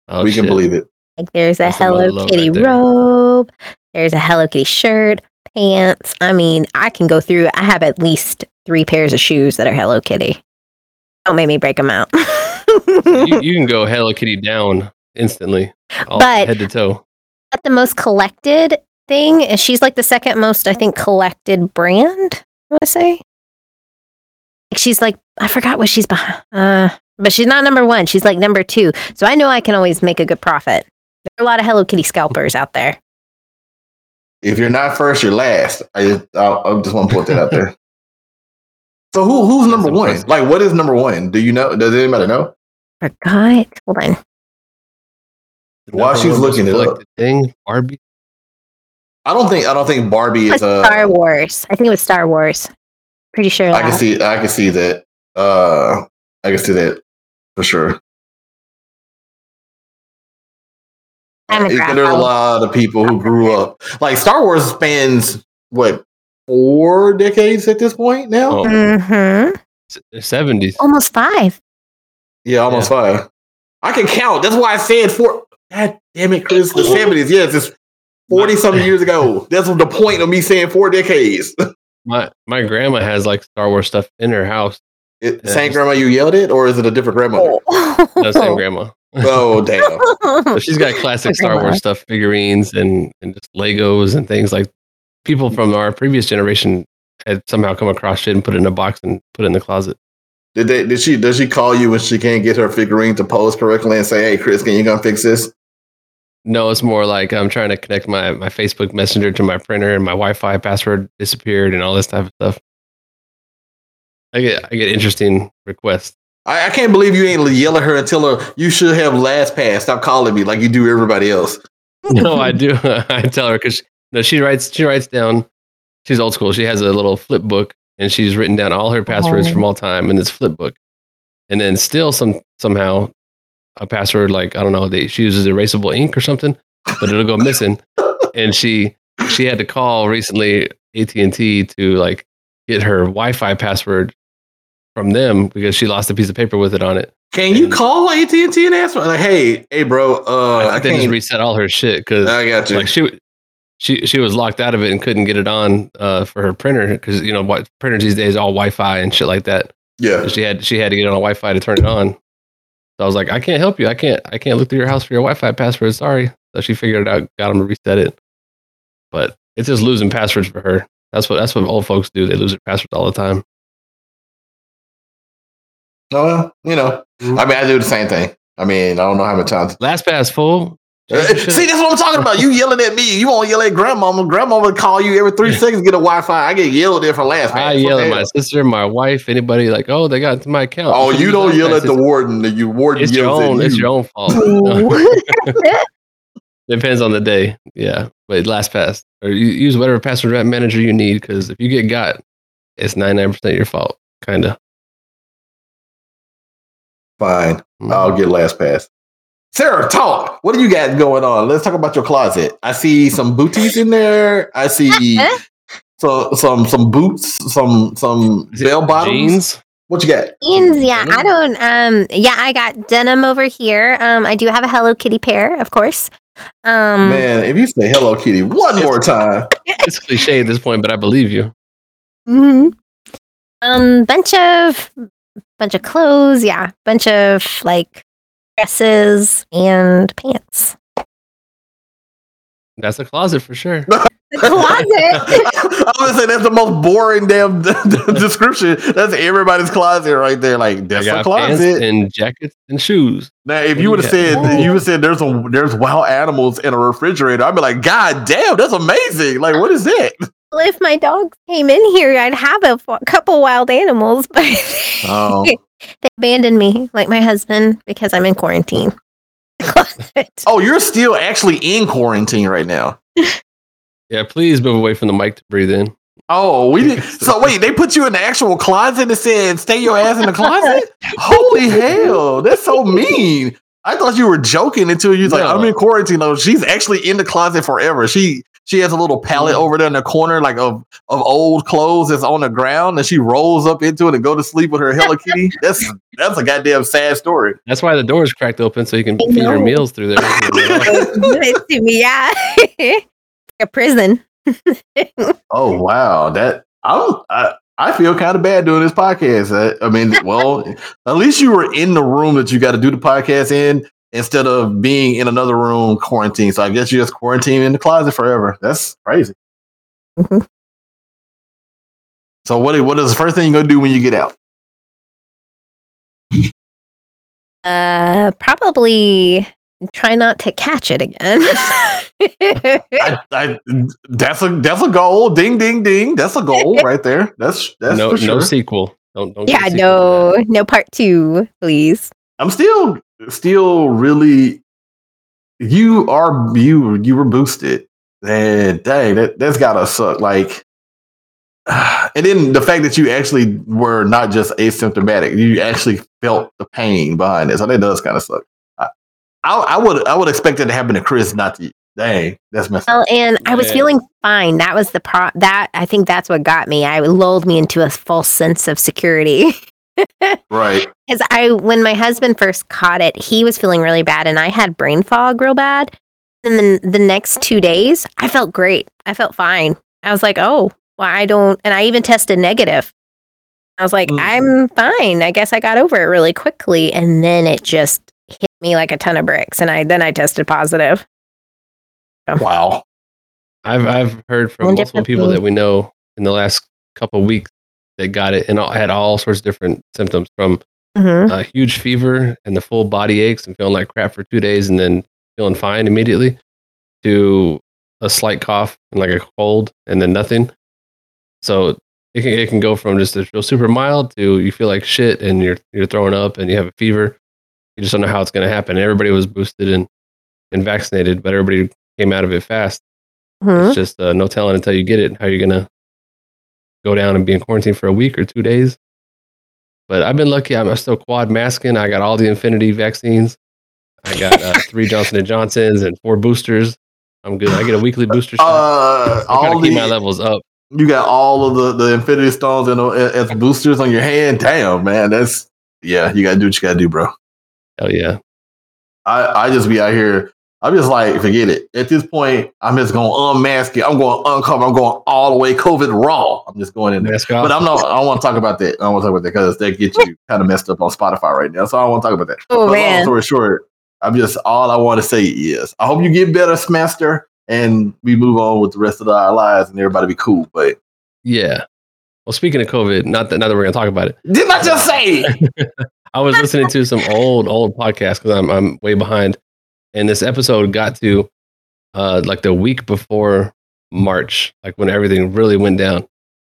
Oh, we can believe it. Like there's a That's a lot of Hello love Kitty right there. robe. There's a Hello Kitty shirt, pants. I mean, I can go through. I have at least three pairs of shoes that are Hello Kitty. Don't make me break them out. you, you can go Hello Kitty down instantly, all But- head to toe. But the most collected thing is she's like the second most, I think, collected brand. I want to say. She's like I forgot what she's behind. Uh, but she's not number one. She's like number two. So I know I can always make a good profit. There are a lot of Hello Kitty scalpers out there. If you're not first, you're last. I just, I, I just want to put that out there. So who who's number one? Like, what is number one? Do you know? Does anybody know? Forgot. Hold on. The While number she's looking it up. collected Thing Barbie. I don't think I don't think Barbie is was Uh, Star Wars. I think it was Star Wars. Pretty sure. I can see. I can see that. Uh, I can see that for sure. I'm a There's a lot of people who grew up like Star Wars spans what four decades at this point now. Oh, Mm-hmm. seventies. Almost five. Yeah, almost five. I can count. That's why I said four. God damn it, Chris. The seventies. Yes, it's forty something years ago. That's the point of me saying four decades. My my grandma has like Star Wars stuff in her house. It, Yeah, same just- grandma you yelled at, or is it a different grandma? grandmother? Oh. The same grandma. Oh damn! So she's got classic Star Wars stuff, figurines, and and just Legos and things like. People from mm-hmm. our previous generation had somehow come across shit and put it in a box and put it in the closet. Did they? Did she? Does she call you when she can't get her figurine to pose correctly and say, "Hey, Chris, can you come fix this?" No, it's more like I'm trying to connect my, my Facebook Messenger to my printer and my Wi-Fi password disappeared and all this type of stuff. I get I get interesting requests. I, I can't believe you ain't yell at her and tell her you should have last pass. Stop calling me like you do everybody else. No, I do. I tell her because no, she writes she writes down. She's old school. She has a little flip book and she's written down all her passwords Oh. from all time in this flip book. And then still some somehow a password like I don't know they she uses erasable ink or something, but it'll go missing. and she she had to call recently AT and T to like get her Wi-Fi password from them because she lost a piece of paper with it on it. Can you call AT and T and ask her like, "Hey, hey, bro, uh, I I, think they just reset all her shit because I got you. like she she she was locked out of it and couldn't get it on uh, for her printer because you know what printers these days all Wi-Fi and shit like that. yeah, So she had she had to get on a Wi-Fi to turn it on. So I was like, I can't help you. I can't I can't look through your house for your Wi-Fi password. Sorry. So she figured it out, got them to reset it. But it's just losing passwords for her. That's what that's what old folks do. They lose their passwords all the time. no, well, you know, I mean, I do the same thing. I mean, I don't know how many times. LastPass full. See, that's what I'm talking about. You yelling at me. You won't yell at grandmama. Grandma would call you every three seconds, get a Wi-Fi. I get yelled at for last. I yell at my sister, my wife, anybody like, oh, they got into my account. Oh, you don't yell at the warden. The you warden It's your own. at It's your own fault. Depends on the day. Yeah, but LastPass or you use whatever password manager you need because if you get got, it's ninety nine percent your fault. Kind of. Fine, Mm. I'll get LastPass. Sarah, talk. What do you got going on? Let's talk about your closet. I see some booties in there. I see so some some boots, some some bell bottoms. Jeans. What you got? Jeans, yeah. I don't um yeah, I got denim over here. Um I do have a Hello Kitty pair, of course. Um Man, if you say Hello Kitty one more time, It's cliche at this point, but I believe you. mhm. Um bunch of bunch of clothes, yeah. Bunch of like dresses and pants. That's a closet for sure. The closet. I was gonna say that's the most boring damn description. That's everybody's closet right there. Like that's a got pants closet. and jackets and shoes. Now, if you would have got? said you would said there's a there's wild animals in a refrigerator, I'd be like, God damn, that's amazing. Like, what is that? Well, if my dogs came in here, I'd have a f- couple wild animals, but Oh. They abandoned me, like my husband, because I'm in quarantine. Oh, you're still actually in quarantine right now. Yeah, please move away from the mic to breathe in. Oh, we did. So wait, they put you in the actual closet and said, "Stay your ass in the closet." Holy hell, that's so mean. I thought you were joking until you was like, "I'm in quarantine." though. she's actually in the closet forever. She she has a little pallet over there in the corner, like of of old clothes that's on the ground, and she rolls up into it and go to sleep with her Hello Kitty. That's that's a goddamn sad story. That's why the door is cracked open so you can feed your meals through there. It's to me, yeah. a prison. Oh wow, that I'm I, I feel kind of bad doing this podcast. I, I mean, well, at least you were in the room that you got to do the podcast in instead of being in another room quarantined. So I guess you just quarantine in the closet forever. That's crazy. Mhm. So what what is the first thing you're gonna do when you get out? Uh, probably try not to catch it again. I, I, that's a that's a goal. Ding ding ding. That's a goal right there. That's that's no, for sure. no sequel. Don't, don't yeah, sequel. no, no part two, please. I'm still still really you are you you were boosted. And dang, that that's gotta suck. Like and then the fact that you actually were not just asymptomatic, you actually felt the pain behind it. So that does kind of suck. I, I, I would I would expect it to happen to Chris, not to you. Dang, that's messed up. Well, and I was Yeah. feeling fine. That was the pro. That I think that's what got me. I lulled me into a false sense of security. Right. Because I, when my husband first caught it, he was feeling really bad, and I had brain fog real bad. And then the next two days, I felt great. I felt fine. I was like, oh, well, I don't. And I even tested negative. I was like, Mm. I'm fine. I guess I got over it really quickly, and then it just hit me like a ton of bricks. And I then I tested positive. Wow. I've I've heard from multiple people that we know in the last couple weeks that got it and all, had all sorts of different symptoms from Mhm. a huge fever and the full body aches and feeling like crap for two days and then feeling fine immediately to a slight cough and like a cold and then nothing. So it can, it can go from just a real super mild to you feel like shit and you're you're throwing up and you have a fever. You just don't know how it's going to happen. Everybody was boosted and and vaccinated, but everybody came out of it fast. Mhm. It's just uh, no telling until you get it how you're gonna go down and be in quarantine for a week or two days. But I've been lucky. I'm still quad masking. I got all the Infinity vaccines. I got uh, three Johnson and Johnsons and four boosters. I'm good. I get a weekly booster shot. Uh, I all keep my levels up. you got all of the, the Infinity Stones and as boosters on your hand. Damn, man, that's yeah. You gotta do what you gotta do, bro. Hell yeah. I, I just be out here. I'm just like, forget it. At this point, I'm just going to unmask it. I'm going to uncover. I'm going all the way COVID raw. I'm just going in there. But I'm not. I don't want to talk about that. I don't want to talk about that because that gets you kind of messed up on Spotify right now. So I don't want to talk about that. Oh But long story short, I'm just all I want to say is I hope you get better, semester, and we move on with the rest of our lives and everybody be cool. But yeah. Well, speaking of COVID, not that now that we're gonna talk about it, didn't I just say? I was listening to some old old podcasts because I'm I'm way behind, and this episode got to uh like the week before March, like when everything really went down,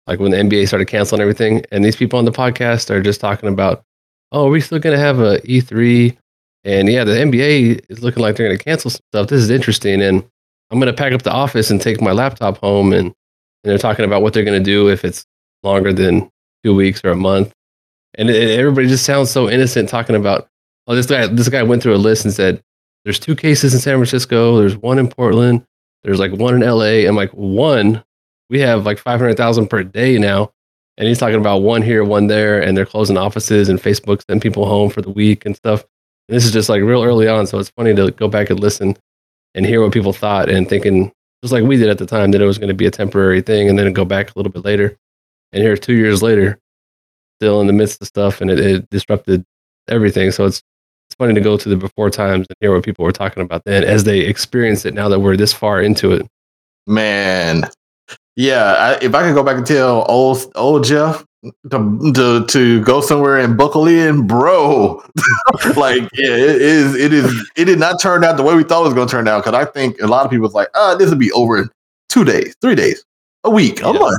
like when the NBA started canceling everything, and these people on the podcast are just talking about, oh, are we still gonna have a E3? And yeah, the NBA is looking like they're gonna cancel some stuff. This is interesting, and I'm gonna pack up the office and take my laptop home, and, and they're talking about what they're gonna do if it's longer than two weeks or a month. And everybody just sounds so innocent talking about oh, this guy, this guy went through a list and said, "There's two cases in San Francisco. There's one in Portland. There's like one in L.A. I'm like, one, we have like five hundred thousand per day now, and he's talking about one here, one there, and they're closing offices and Facebook's sending people home for the week and stuff. And this is just like real early on, so it's funny to go back and listen and hear what people thought and thinking just like we did at the time that it was going to be a temporary thing, and then go back a little bit later, and here two years later, still in the midst of stuff, and it, it disrupted everything. So it's it's funny to go to the before times and hear what people were talking about then as they experience it now that we're this far into it. Man, yeah. I, if I could go back and tell old old Jeff to to, to go somewhere and buckle in, bro. like, yeah, it is. It is. It did not turn out the way we thought it was going to turn out. Because I think a lot of people was like, "Ah, this would be over in two days, three days, a week, a Yeah. month."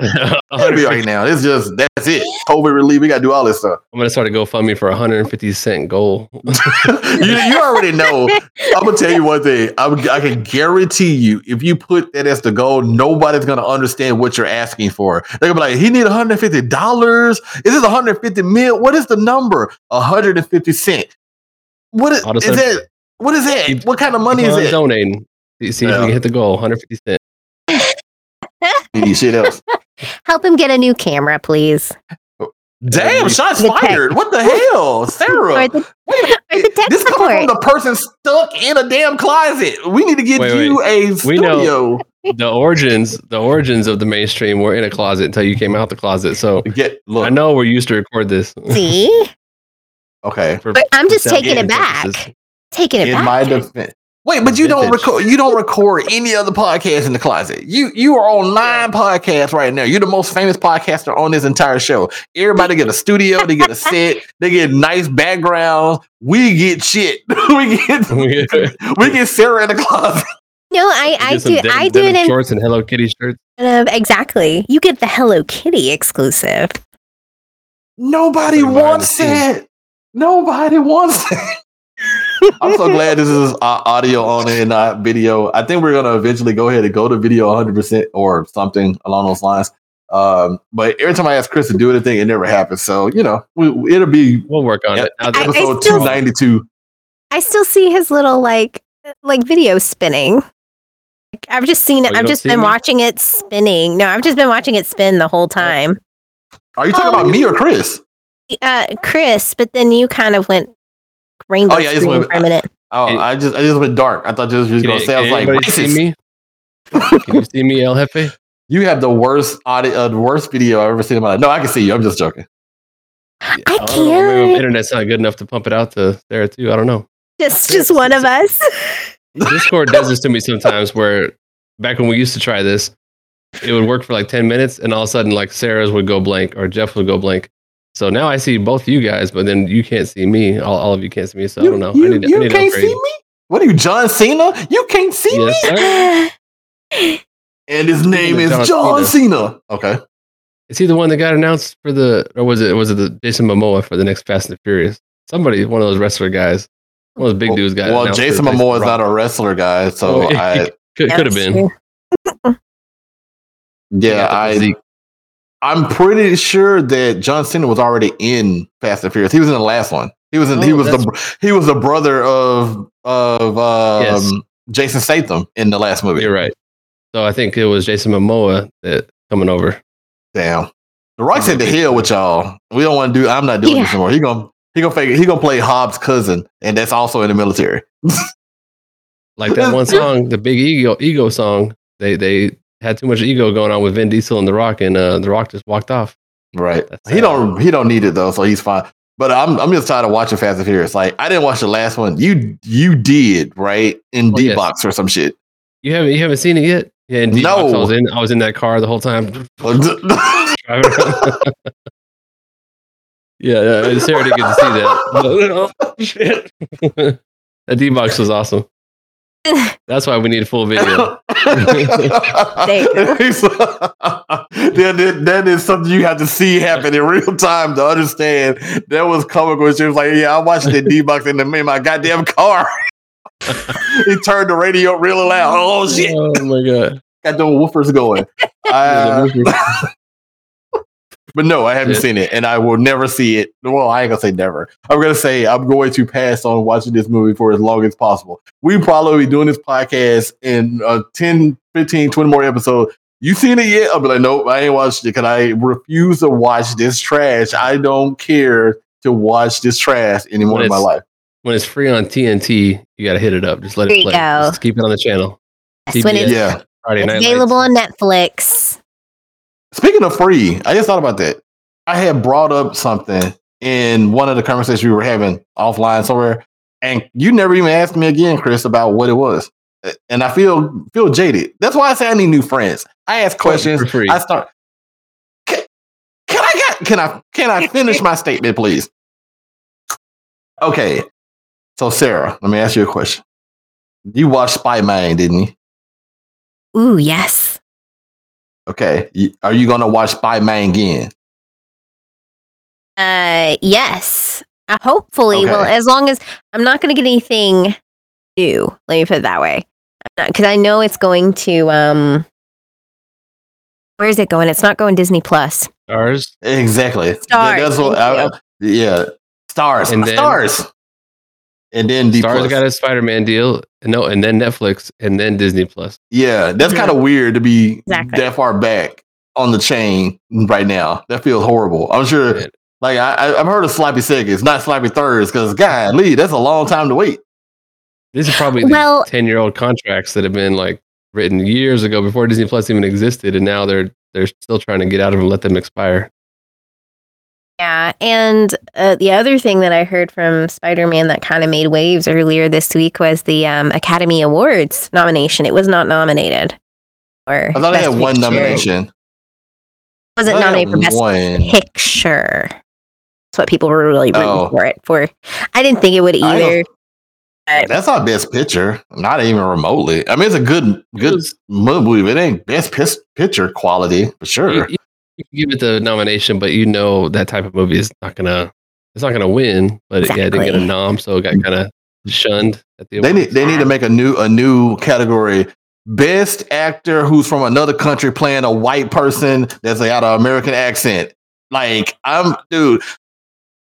It'll be right now. It's just that's it. COVID relief. We got to do all this stuff. I'm gonna start a GoFundMe for 150 cent goal. you, you already know. I'm gonna tell you one thing. I'm, I can guarantee you, if you put that as the goal, nobody's gonna understand what you're asking for. They're gonna be like, "He need 150 dollars. Is this 150 mil? What is the number? 150 cent. What is, Auto is send. that? What is that? Keep- What kind of money is on it? Donating. See, see if Yeah. we can hit the goal. 150 cents. Need shit else. Help him get a new camera, please. Oh, damn, shots The tech. fired. What the hell, Sarah? Or the, Wait or the tech this coming from the person stuck in a damn closet. We need to get Wait, you a We know- studio. The origins, the origins of the mainstream were in a closet until you came out the closet. So Get look. I know we're used to record this. See? Okay. For- But I'm just taking it back. Taking it in back. my defense. Wait, but you don't record. You don't record any other podcast in the closet. You you are on nine podcasts right now. You're the most famous podcaster on this entire show. Everybody get a studio. They get a set. They get nice backgrounds. We get shit. we get We get- we get Sarah in the closet. no, I, I do denim- I do it in shorts and Hello Kitty shirts. uh, exactly. You get the Hello Kitty exclusive. Nobody wants it. Nobody wants that. I'm so glad this is uh, audio only and not video. I think we're gonna eventually go ahead and go to video 100 percent or something along those lines. Um, but every time I ask Chris to do anything, it never happens. So you know, we, it'll be We'll work on Yeah, it. I- episode still- 292. I still see his little like like video spinning. Like, I've just seen Oh, it. you I've just been me? watching it spinning. No, I've just been watching it spin the whole time. Are you talking Oh. about me or Chris? Uh, Chris, but then you kind of went rainbow Oh, yeah, I just screen went- for a minute. Oh, Hey. I just I just went dark. I thought you was just gonna say I was can like anybody see me? Can you see me, El Jefe? You have the worst audio, uh, the worst video I've ever seen in my life. No, I can see you. I'm just joking. I don't know, maybe can't. my internet's not good enough to pump it out to Sarah too. I don't know. Just just one of us. Discord does this to me sometimes where back when we used to try this, it would work for like 10 minutes and all of a sudden like Sarah's would go blank or Jeff would go blank. So now I see both you guys, but then you can't see me. All, all of you can't see me. So I don't know. you, I need, you I need to can't upgrade. see me. What are you, John Cena? You can't see Yes, me. sir. And his name is John John Cena. Okay. Is he the one that got announced for the, or was it was it the Jason Momoa for the next Fast and the Furious? Somebody, one of those wrestler guys, one of those big dudes got. Well, Jason Momoa is not a wrestler guy, so Oh, I Could, could have been. yeah, Got I physique. I'm pretty sure that John Cena was already in Fast and Furious. He was in the last one. He was in. he Oh, was the he was the brother of of um, Yes. Jason Statham in the last movie. You're right. So I think it was Jason Momoa that coming over. Damn. The Rock said the hell with y'all. We don't want to do. I'm not doing this anymore. He gonna he gonna fake, he gonna play Hobbs' cousin, and that's also in the military. Like that one song, the big ego ego song. They they had too much ego going on with Vin Diesel and The Rock, and uh, The Rock just walked off. Right. That's he sad. don't he don't need it though, so he's fine. But I'm I'm just tired of watching Fast and Furious. Like I didn't watch the last one. You you did right in Oh, D yes. box or some shit. You haven't you haven't seen it yet? Yeah, in D-Box, No. I was in I was in that car the whole time. yeah, driving around. yeah, yeah, Sarah didn't get to see that. oh, shit. that D box was awesome. That's why we need a full video. that, is, that is something you have to see happen in real time to understand. That was comical. She was like, "Yeah, I'm watching the D box in the in my goddamn car." he turned the radio up really loud. Oh shit! Oh my god. Got the woofers going. Uh, But no, I haven't Shit. seen it, and I will never see it. Well, I ain't gonna say never. I'm gonna say I'm going to pass on watching this movie for as long as possible. We probably be doing this podcast in uh, 10, 15, 20 more episodes. You seen it yet? I'll be like, nope, I ain't watched it because I refuse to watch this trash. I don't care to watch this trash anymore in my life. When it's free on TNT, you gotta hit it up. Just let There it play. go. Just keep it on the channel. That's when it's, Yeah. Friday it's night. available Lights. on Netflix. Speaking of free, I just thought about that. I had brought up something in one of the conversations we were having offline somewhere, and you never even asked me again, Chris, about what it was. And I feel feel jaded. That's why I say I need new friends. I ask questions. for free. I start. Can, can I get? Can I? Can I finish my statement, please? Okay. So Sarah, let me ask you a question. You watched Spy Man, didn't you? Ooh, yes. Okay. Are you gonna watch Spy Man again? Uh, yes. Uh, hopefully, well, as long as I'm not going to get anything new. Let me put it that way, because I know it's going to. Um, where is it going? It's not going Disney Plus. Starz. Exactly. That- Starz, That's what. I, I- yeah, Starz. And then- Starz. And then D Stars plus. got a Spider-Man deal. No, and then Netflix, and then Disney Plus. yeah, that's kind of weird to be Exactly. that far back on the chain right now. That feels horrible. I'm sure. Yeah. Like I, I- I've heard of sloppy seconds, not sloppy thirds, because God, Lee, that's a long time to wait. These are probably Well- the ten-year-old contracts that have been like written years ago before Disney Plus even existed, and now they're they're still trying to get out of them, let them expire. Yeah, and uh, the other thing that I heard from Spider-Man that kind of made waves earlier this week was the um, Academy Awards nomination. It was not nominated. Or I thought I Best had one nomination. Was it I thought I nominated for Best one. Picture? That's what people were really rooting Oh. for it for. I didn't think it would either. but- That's not best picture, not even remotely. I mean, it's a good, good movie, but it ain't best pis- picture quality for sure. You, you- you can give it the nomination, but you know that type of movie is not gonna it's not gonna win. But yeah, it didn't get a nom, so it got kind of shunned at the They need they need to make a new a new category. Best actor who's from another country playing a white person that's got an American accent. Like I'm dude,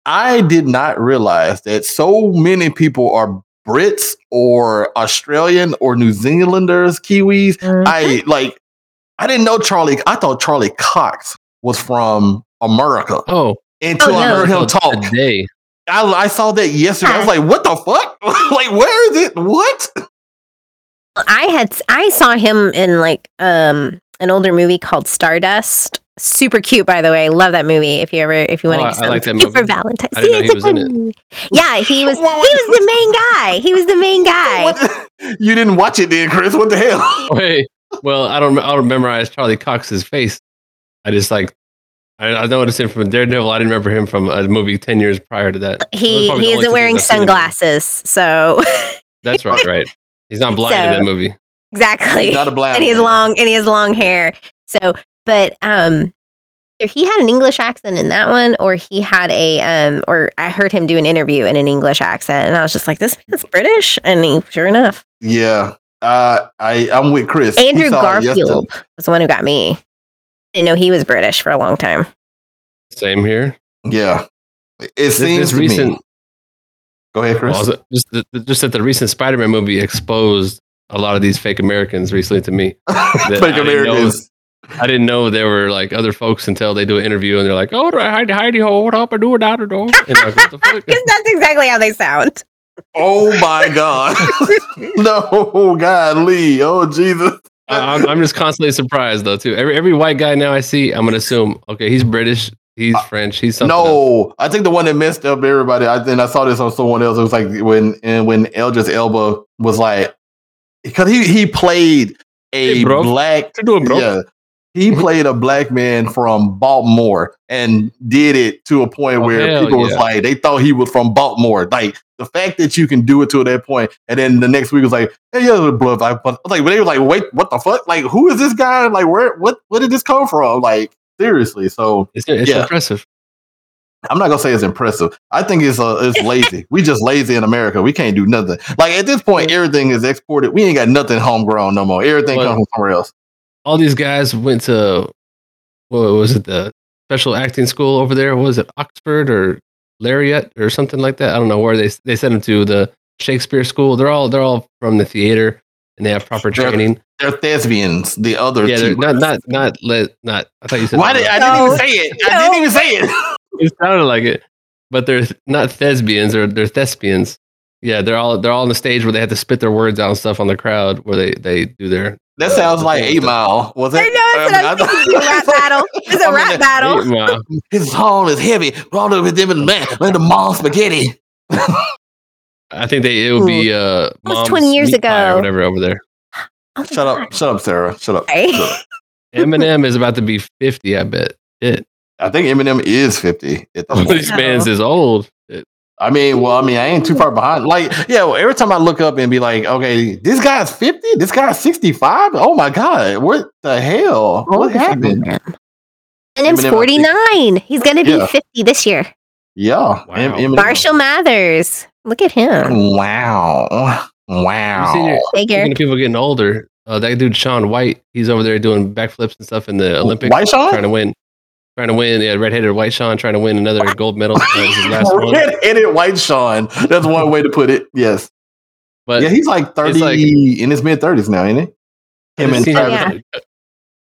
I did not realize that so many people are Brits or Australian or New Zealanders, Kiwis. Mhm. I like I didn't know Charlie. I thought Charlie Cox was from America Oh, until Oh, I heard him talk. today. I, I saw that yesterday. I was like, what the fuck? like, where is it? What? I had I saw him in like um an older movie called Stardust. Super cute, by the way. Love that movie. If you ever if you Oh, want I- to I like that movie for. Valentine's. I didn't know it's he a was in it. Yeah, he was he was the main guy. He was the main guy. What? You didn't watch it then, Chris. What the hell? Wait, well, I don't. I don't memorize Charlie Cox's face. I just like. I, I noticed him from Daredevil. I didn't remember him from a movie ten years prior to that. He probably he isn't wearing things I've seen him in. sunglasses, so That's right, right. He's not blind in that movie. exactly. Not a black. and he has long and he has long hair. So, but um, either he had an English accent in that one, or he had a um, or I heard him do an interview in an English accent, and I was just like, this man's British, and he sure enough, Yeah. Uh, I I'm with Chris. Andrew saw it yesterday. Garfield was the one who got me. Didn't know he was British for a long time. Same here. Yeah. It This, seems this to me- recent, Go ahead, Chris. well, just the, just that the recent Spider-Man movie exposed a lot of these fake Americans recently to me. I Fake didn't know- Americans. I didn't know there were like other folks until they do an interview and they're like, "Oh, hidey hidey ho, what up, I do it out the door." And I'm like, what? Because that's exactly how they sound. Oh my God. no, God, Lee. Oh Jesus. I- I'm, I'm just constantly surprised though too. Every every white guy now I see, I'm gonna assume, okay, he's British, he's uh, French, he's something. else. No, I think the one that messed up everybody. I think I saw this on someone else. It was like when and when Idris Elba was like, because he he played a Hey, bro. black doing, bro? Yeah. He played a black man from Baltimore and did it to a point Oh, where people was like, they thought he was from Baltimore. Like the fact that you can do it to that point, and then the next week was like, hey, yeah, the blood. I was like, but they were like, wait, what the fuck? Like, who is this guy? Like, where, what, where did this come from? Like, seriously. So It's, it's Yeah. impressive. I'm not gonna say it's impressive. I think it's uh, it's lazy. we just lazy in America. We can't do nothing. Like at this point, everything is exported. We ain't got nothing homegrown no more. Everything Well, comes from somewhere else. All these guys went to what was it the special acting school over there. What was it Oxford or Lariat or something like that? I don't know where they they sent them to the Shakespeare school. They're all they're all from the theater and they have proper They're- training. They're thespians. The other Yeah, two. they're not not not let not. I thought you said Why did I didn't even say it? I didn't even say it. it sounded like it, but they're not thespians or they're thespians. Yeah, they're all they're all on the stage where they have to spit their words out and stuff on the crowd where they they do their That sounds like Eight Mile. Was it? I know, that's what I was thinking. A rap battle. It's a I'm rap battle. His song is heavy. Brought up with them in the man, like the mom spaghetti. I think they it would be uh was 20 years Meat Pie or ago. whatever over there. Oh my Shut up, shut up, Sarah. Shut up. Sorry. Shut up. Eminem is about to be fifty. I bet. It. I think Eminem is fifty. at this One of point. these bands is old. It- I mean, well, I mean, I ain't too far behind. Like, yeah, well, every time I look up and be like, okay, this guy's 50, this guy's 65. Oh my God, what the hell? What happened? And him's 49. He's going to be Yeah. 50 this year. Yeah. Wow. Em- Eminem. Marshall Mathers. Look at him. Wow. Wow. You seen your- Speaking of people getting older, uh, that dude Shaun White, he's over there doing backflips and stuff in the Olympics, White Shaun? trying to win, trying to win. Yeah, redheaded White Shaun trying to win another gold medal. That was his last one. Red-headed white Shaun. That's one way to put it. Yes. But yeah, he's like 30 like- in his mid 30s now, ain't he? Him and Travis. Yeah.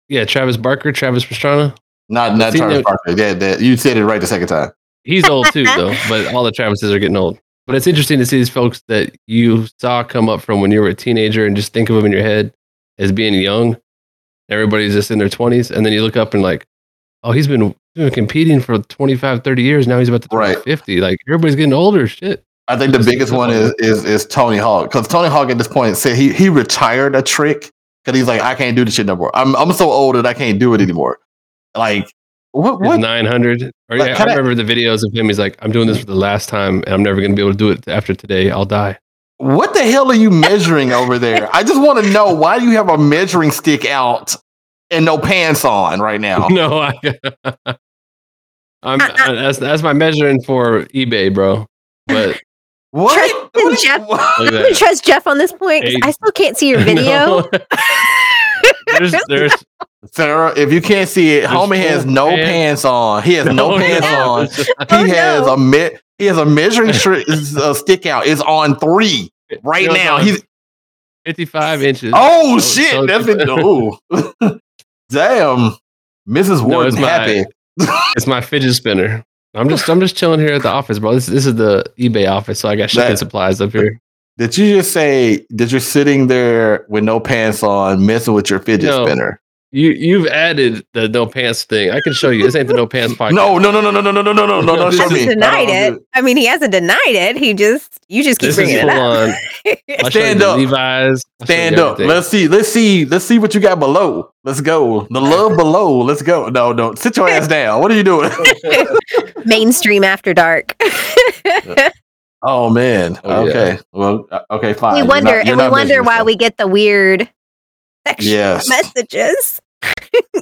yeah, Travis Barker, Travis Pastrana. Not not Travis them- Parker. Yeah, that you said it right the second time. He's old too, though. But all the Travises are getting old. But it's interesting to see these folks that you saw come up from when you were a teenager and just think of them in your head as being young. Everybody's just in their 20s. And then you look up and like, oh, he's been, been competing for 25, 30 years. Now he's about to turn Right. 50. Like everybody's getting older. Shit. I think the biggest one is is is Tony Hawk because Tony Hawk at this point said he he retired a trick because he's like I can't do this shit no more. I'm I'm so old that I can't do it anymore. Like what what 900. Or Like, yeah, I remember the videos of him. He's like, I'm doing this for the last time and I'm never going to be able to do it after today. I'll die. what the hell are you measuring over there? I just want to know why do you have a measuring stick out and no pants on right now? no, I, I'm, I, that's, that's my measuring for eBay, bro. But What? Trust What is- Jeff. what? look I'm at gonna that. trust Jeff on this point 'cause Hey. I still can't see your video. No. there's, there's Sarah, if you can't see it, There's homie has no pants. pants on. He has no, pants no. on. Oh, He has no. a me- he has a measuring stri- uh, stick out. It's on three right now. He's 55 inches. oh So- shit. so- That's it. Oh. Damn. Mrs. No, Ward my- happy. It's my fidget spinner. I'm just I'm just chilling here at the office, bro. This, this is the eBay office, so I got shipping That- supplies up here. Did you just say that you're sitting there with no pants on, messing with your fidget No. spinner? You you've added the no pants thing. I can show you. This ain't the no pants podcast. No, no, no, no, no, no, no, no, no, no, no, no. He Show me. hasn't I denied it. I mean, he hasn't denied it. He just you just keep this is bringing full it up. on. I'll show you Stand the up. Levi's. I'll show you Stand up. Let's see. Let's see. Let's see what you got below. Let's go. The love below. Let's go. No, no. Sit your ass down. What are you doing? Mainstream after dark. Oh man. Oh, yeah. okay. Well. uh, Okay. Fine. we You're wonder, not- you're and we wonder why stuff. we get the weird sexual Yes. messages.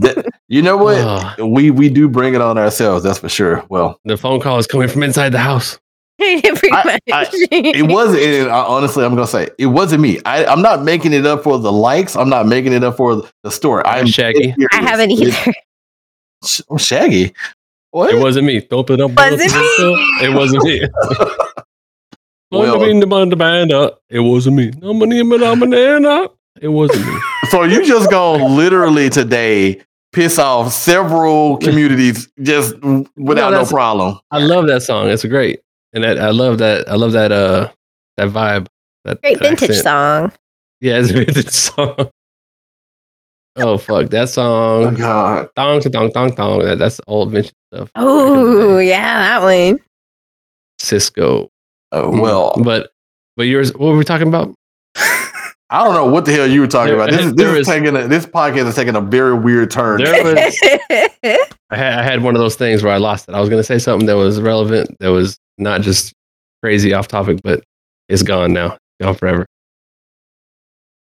That- you know what? Oh, we we do bring it on ourselves. That's for sure. Well, the phone call is coming from inside the house. I- I- it wasn't. And I, honestly, I'm gonna say it wasn't me. I, I'm not making it up for the likes. I'm not making it up for the story. I'm Shaggy. serious. I haven't It- either. Sh- oh, Shaggy. What? It wasn't me. Don't put up. Was it me? It wasn't me. Well- Well, it wasn't me. No money, no banana. It wasn't me. So you just gonna literally today piss off several communities just without no that's- problem. I love that song. It's great, and that, I love that. I love that. Uh, that vibe. That Great that vintage accent. song. Yeah, it's a vintage song. Oh fuck that Oh song. God. Dong dong dong dong. That, that's old vintage stuff. Oh, yeah, that one. Sisqó. Oh, well, but but yours. What were we talking about? I don't know what the hell you were talking There- about. This this is was- taking a, this podcast is taking a very weird turn. There was. I had, I had one of those things where I lost it. I was going to say something that was relevant, that was not just crazy off topic, but it's gone now, gone forever.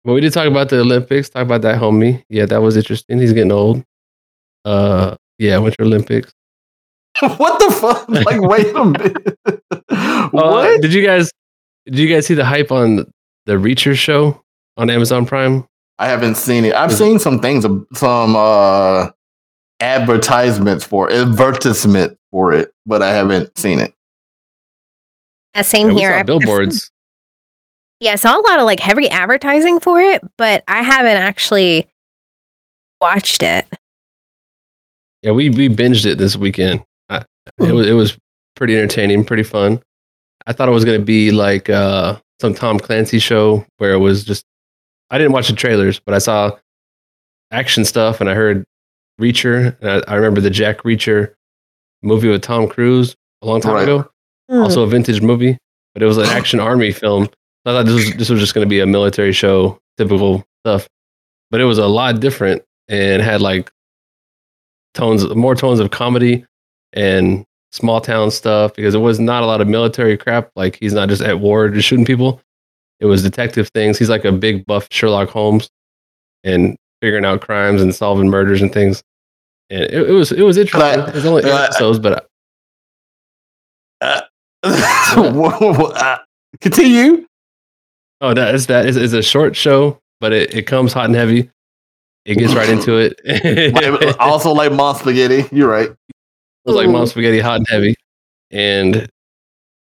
But we did talk about the Olympics. Talk about that homie. Yeah, that was interesting. He's getting old. Uh, yeah, Winter Olympics. what the fuck? Like, wait a minute. Uh, what? did you guys? Did you guys see the hype on the Reacher show on Amazon Prime? I haven't seen it. I've seen some things, some uh advertisements for advertisement for it, but I haven't seen it. Uh, same Yeah, we here. saw billboards. Yeah, I saw a lot of like heavy advertising for it, but I haven't actually watched it. Yeah, we we binged it this weekend. I, it was it was pretty entertaining, pretty fun. I thought it was gonna be like uh, some Tom Clancy show where it was just. I didn't watch the trailers, but I saw action stuff and I heard Reacher. And I, I remember the Jack Reacher movie with Tom Cruise a long time Right. ago. Hmm. Also a vintage movie, but it was an action army film. I thought this was this was just going to be a military show, typical stuff. But it was a lot different and had like tones, more tones of comedy and small town stuff because it was not a lot of military crap. Like he's not just at war just shooting people. It was detective things. He's like a big buff Sherlock Holmes and figuring out crimes and solving murders and things. And it, it was it was interesting. I- it was only eight but I- episodes, but whoa, whoa, uh, Continue. Oh, that is that is a short show, but it, it comes hot and heavy. It gets right into it. it also, like mom spaghetti. You're right. It was like mom spaghetti, hot and heavy, and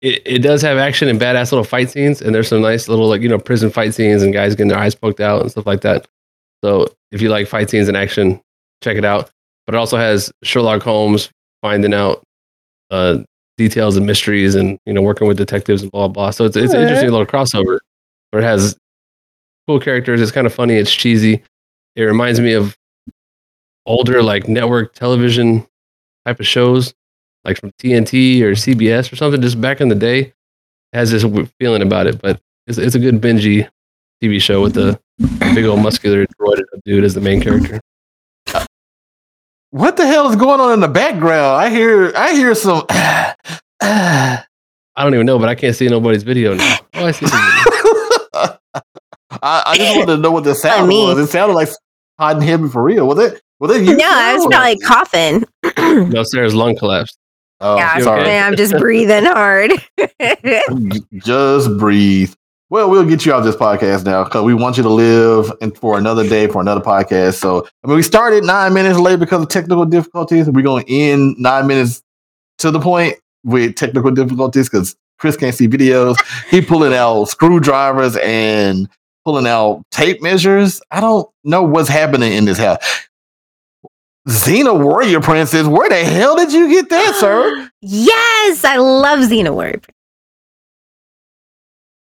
it, it does have action and badass little fight scenes, and there's some nice little like you know prison fight scenes and guys getting their eyes poked out and stuff like that. So if you like fight scenes and action, check it out. But it also has Sherlock Holmes finding out uh, details and mysteries, and you know working with detectives and blah blah. So it's it's an interesting little crossover. Where it has cool characters. It's kind of funny. It's cheesy. It reminds me of older like network television type of shows, like from TNT or CBS or something. Just back in the day, has this feeling about it. But it's it's a good bingey TV show with the big old muscular droided dude as the main character. What the hell is going on in the background? I hear. I hear some. I don't even know, but I can't see nobody's video now. Oh, I see. video. I, I just wanted to know what the sound me. was. It sounded like hot and heavy for real. Was it? Was it you? no, I was Sarah? probably coughing. No, Sarah's lung collapsed. Oh, yeah, sorry. man, I'm just breathing hard. Just breathe. Well, we'll get you off this podcast now because we want you to live and for another day for another podcast. So, I mean, we started nine minutes late because of technical difficulties. We're going to end nine minutes to the point with technical difficulties because Chris can't see videos. He pulling out screwdrivers and pulling out tape measures. I don't know what's happening in this house. Xena Warrior Princess, where the hell did you get that, sir? yes, I love Xenoward.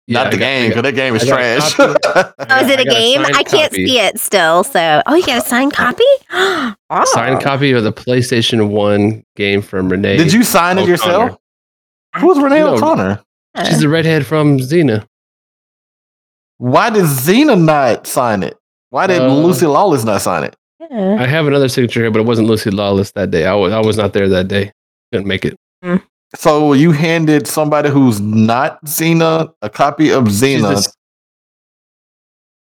Yeah, Not the got- game, because that game is I got a trash. Oh, is it I a a game? signed I can't copy. see it still. So, oh, you got a signed copy? oh. Signed copy of the PlayStation One game from Renee. Did you sign it yourself? Who's Renee No. O'Connor? She's the redhead from Xena. Why did Xena not sign it? Why did Uh, Lucy Lawless not sign it? Yeah. I have another signature here, but it wasn't Lucy Lawless that day. I was, I was not there that day. Couldn't make it. So you handed somebody who's not Xena a copy of She's Xena. the,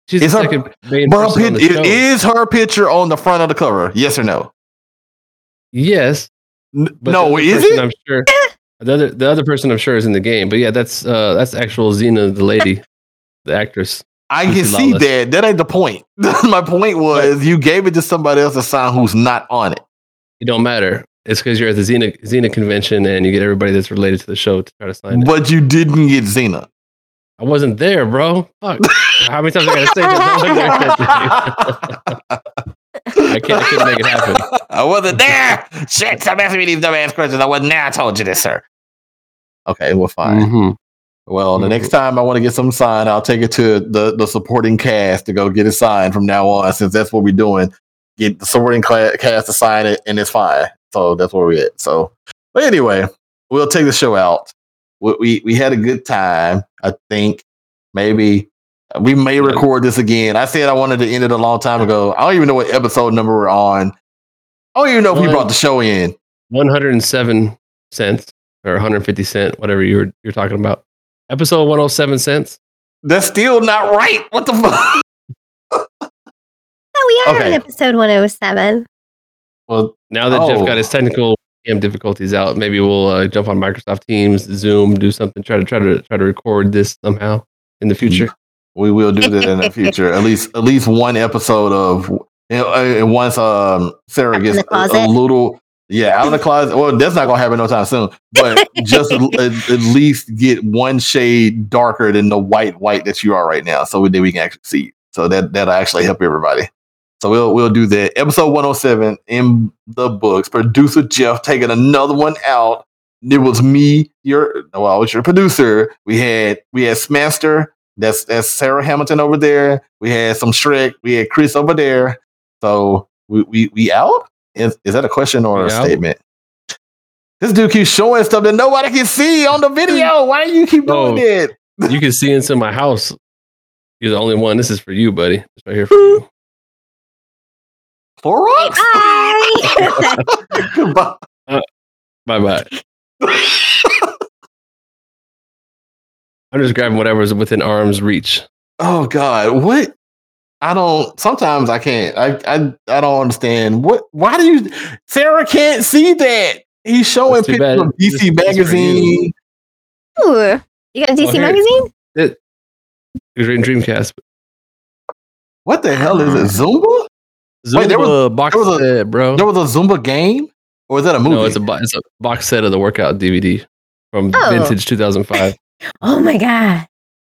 she's Is the her- second main Bro, person on pit- the show. it is her picture on the front of the cover. Yes or no? Yes. N- But no, the is it? I'm sure. The other, the other person I'm sure is in the game, but yeah, that's uh, that's actual Xena, the lady, the actress. I can see that. That ain't the point. My point was you gave it to somebody else to sign who's not on it. It don't matter. It's because you're at the Xena Xena convention and you get everybody that's related to the show to try to sign it. But you didn't get Xena. I wasn't there, bro. Fuck. How many times I gotta say that? I wasn't there that day? I can't. I couldn't make it happen. I wasn't there. Shit, stop asking me these dumbass questions. I wasn't there. I told you this, sir. Okay, well, fine. Mhm. Well, the next time I want to get some signed, I'll take it to the, the supporting cast to go get it signed from now on, since that's what we're doing. Get the supporting cla- cast to sign it, and it's fine. So that's where we're at. So, but anyway, we'll take the show out. We, we, we had a good time. I think maybe we may record this again. I said I wanted to end it a long time ago. I don't even know what episode number we're on. I don't even know if we brought the show in. 107 cents or 150 cent, whatever you were you're talking about. Episode 107 cents. That's still not right. What the fuck? Oh, we are Okay. on episode 107. Well, Now that Jeff Oh. got his technical difficulties out, maybe we'll uh, jump on Microsoft Teams, Zoom, do something, try to try to try to record this somehow in the future. We will do that in the future. At least at least one episode of And, uh, and once um Sarah gets a, a little yeah out of the closet, well, that's not gonna happen no time soon. But just at, least get one shade darker than the white white that you are right now, so then we can actually see. you. So that that'll actually help everybody. So we'll we'll do that. Episode 107 in the books. Producer Jeff taking another one out. It was me, your well, I was your producer. We had we had Smaster, that's that's Sarah Hamilton over there. We had some Shrek, we had Chris over there. So we we, we out? Is is that a question or We a statement? This dude keeps showing stuff that nobody can see on the video. Why do you keep doing Oh. it? You can see into my house. You're the only one. This is for you, buddy. It's right here for you. Four rocks? Bye. Goodbye. Bye bye. I'm just grabbing whatever's within arm's reach. Oh God, what? I don't. Sometimes I can't. I I I don't understand. What? Why do you? Sarah can't see that. He's showing pictures bad. of DC this is you. magazine. Ooh, you got a DC Oh, magazine? It was reading Dreamcast. What the hell is it? Zumba? Zumba Wait, there was- box there was a- set, bro. There was a Zumba game, or is that a movie? No, it's a it's a box set of the workout DVD from Oh. vintage 2005. Oh my god.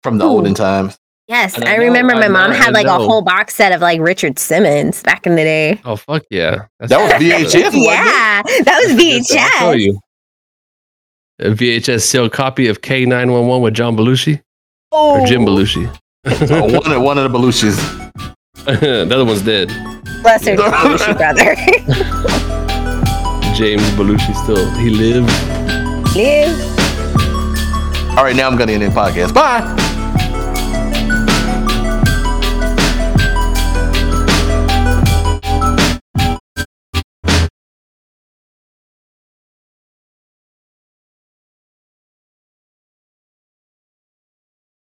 from the Ooh. olden times. Yes, I I, know, remember I my mom know, had like a whole box set of like Richard Simmons back in the day. Oh fuck yeah! That's- That was VHS. Yeah, that was I'll show VHS. you. A VHS sealed copy of K911 with John Belushi Oh, or Jim oh. Belushi. Oh, one of one of the Belushis. the other one's dead. Lesser Belushi brother. James Belushi still he lived. Live. All right, now I'm gonna end the podcast. Bye.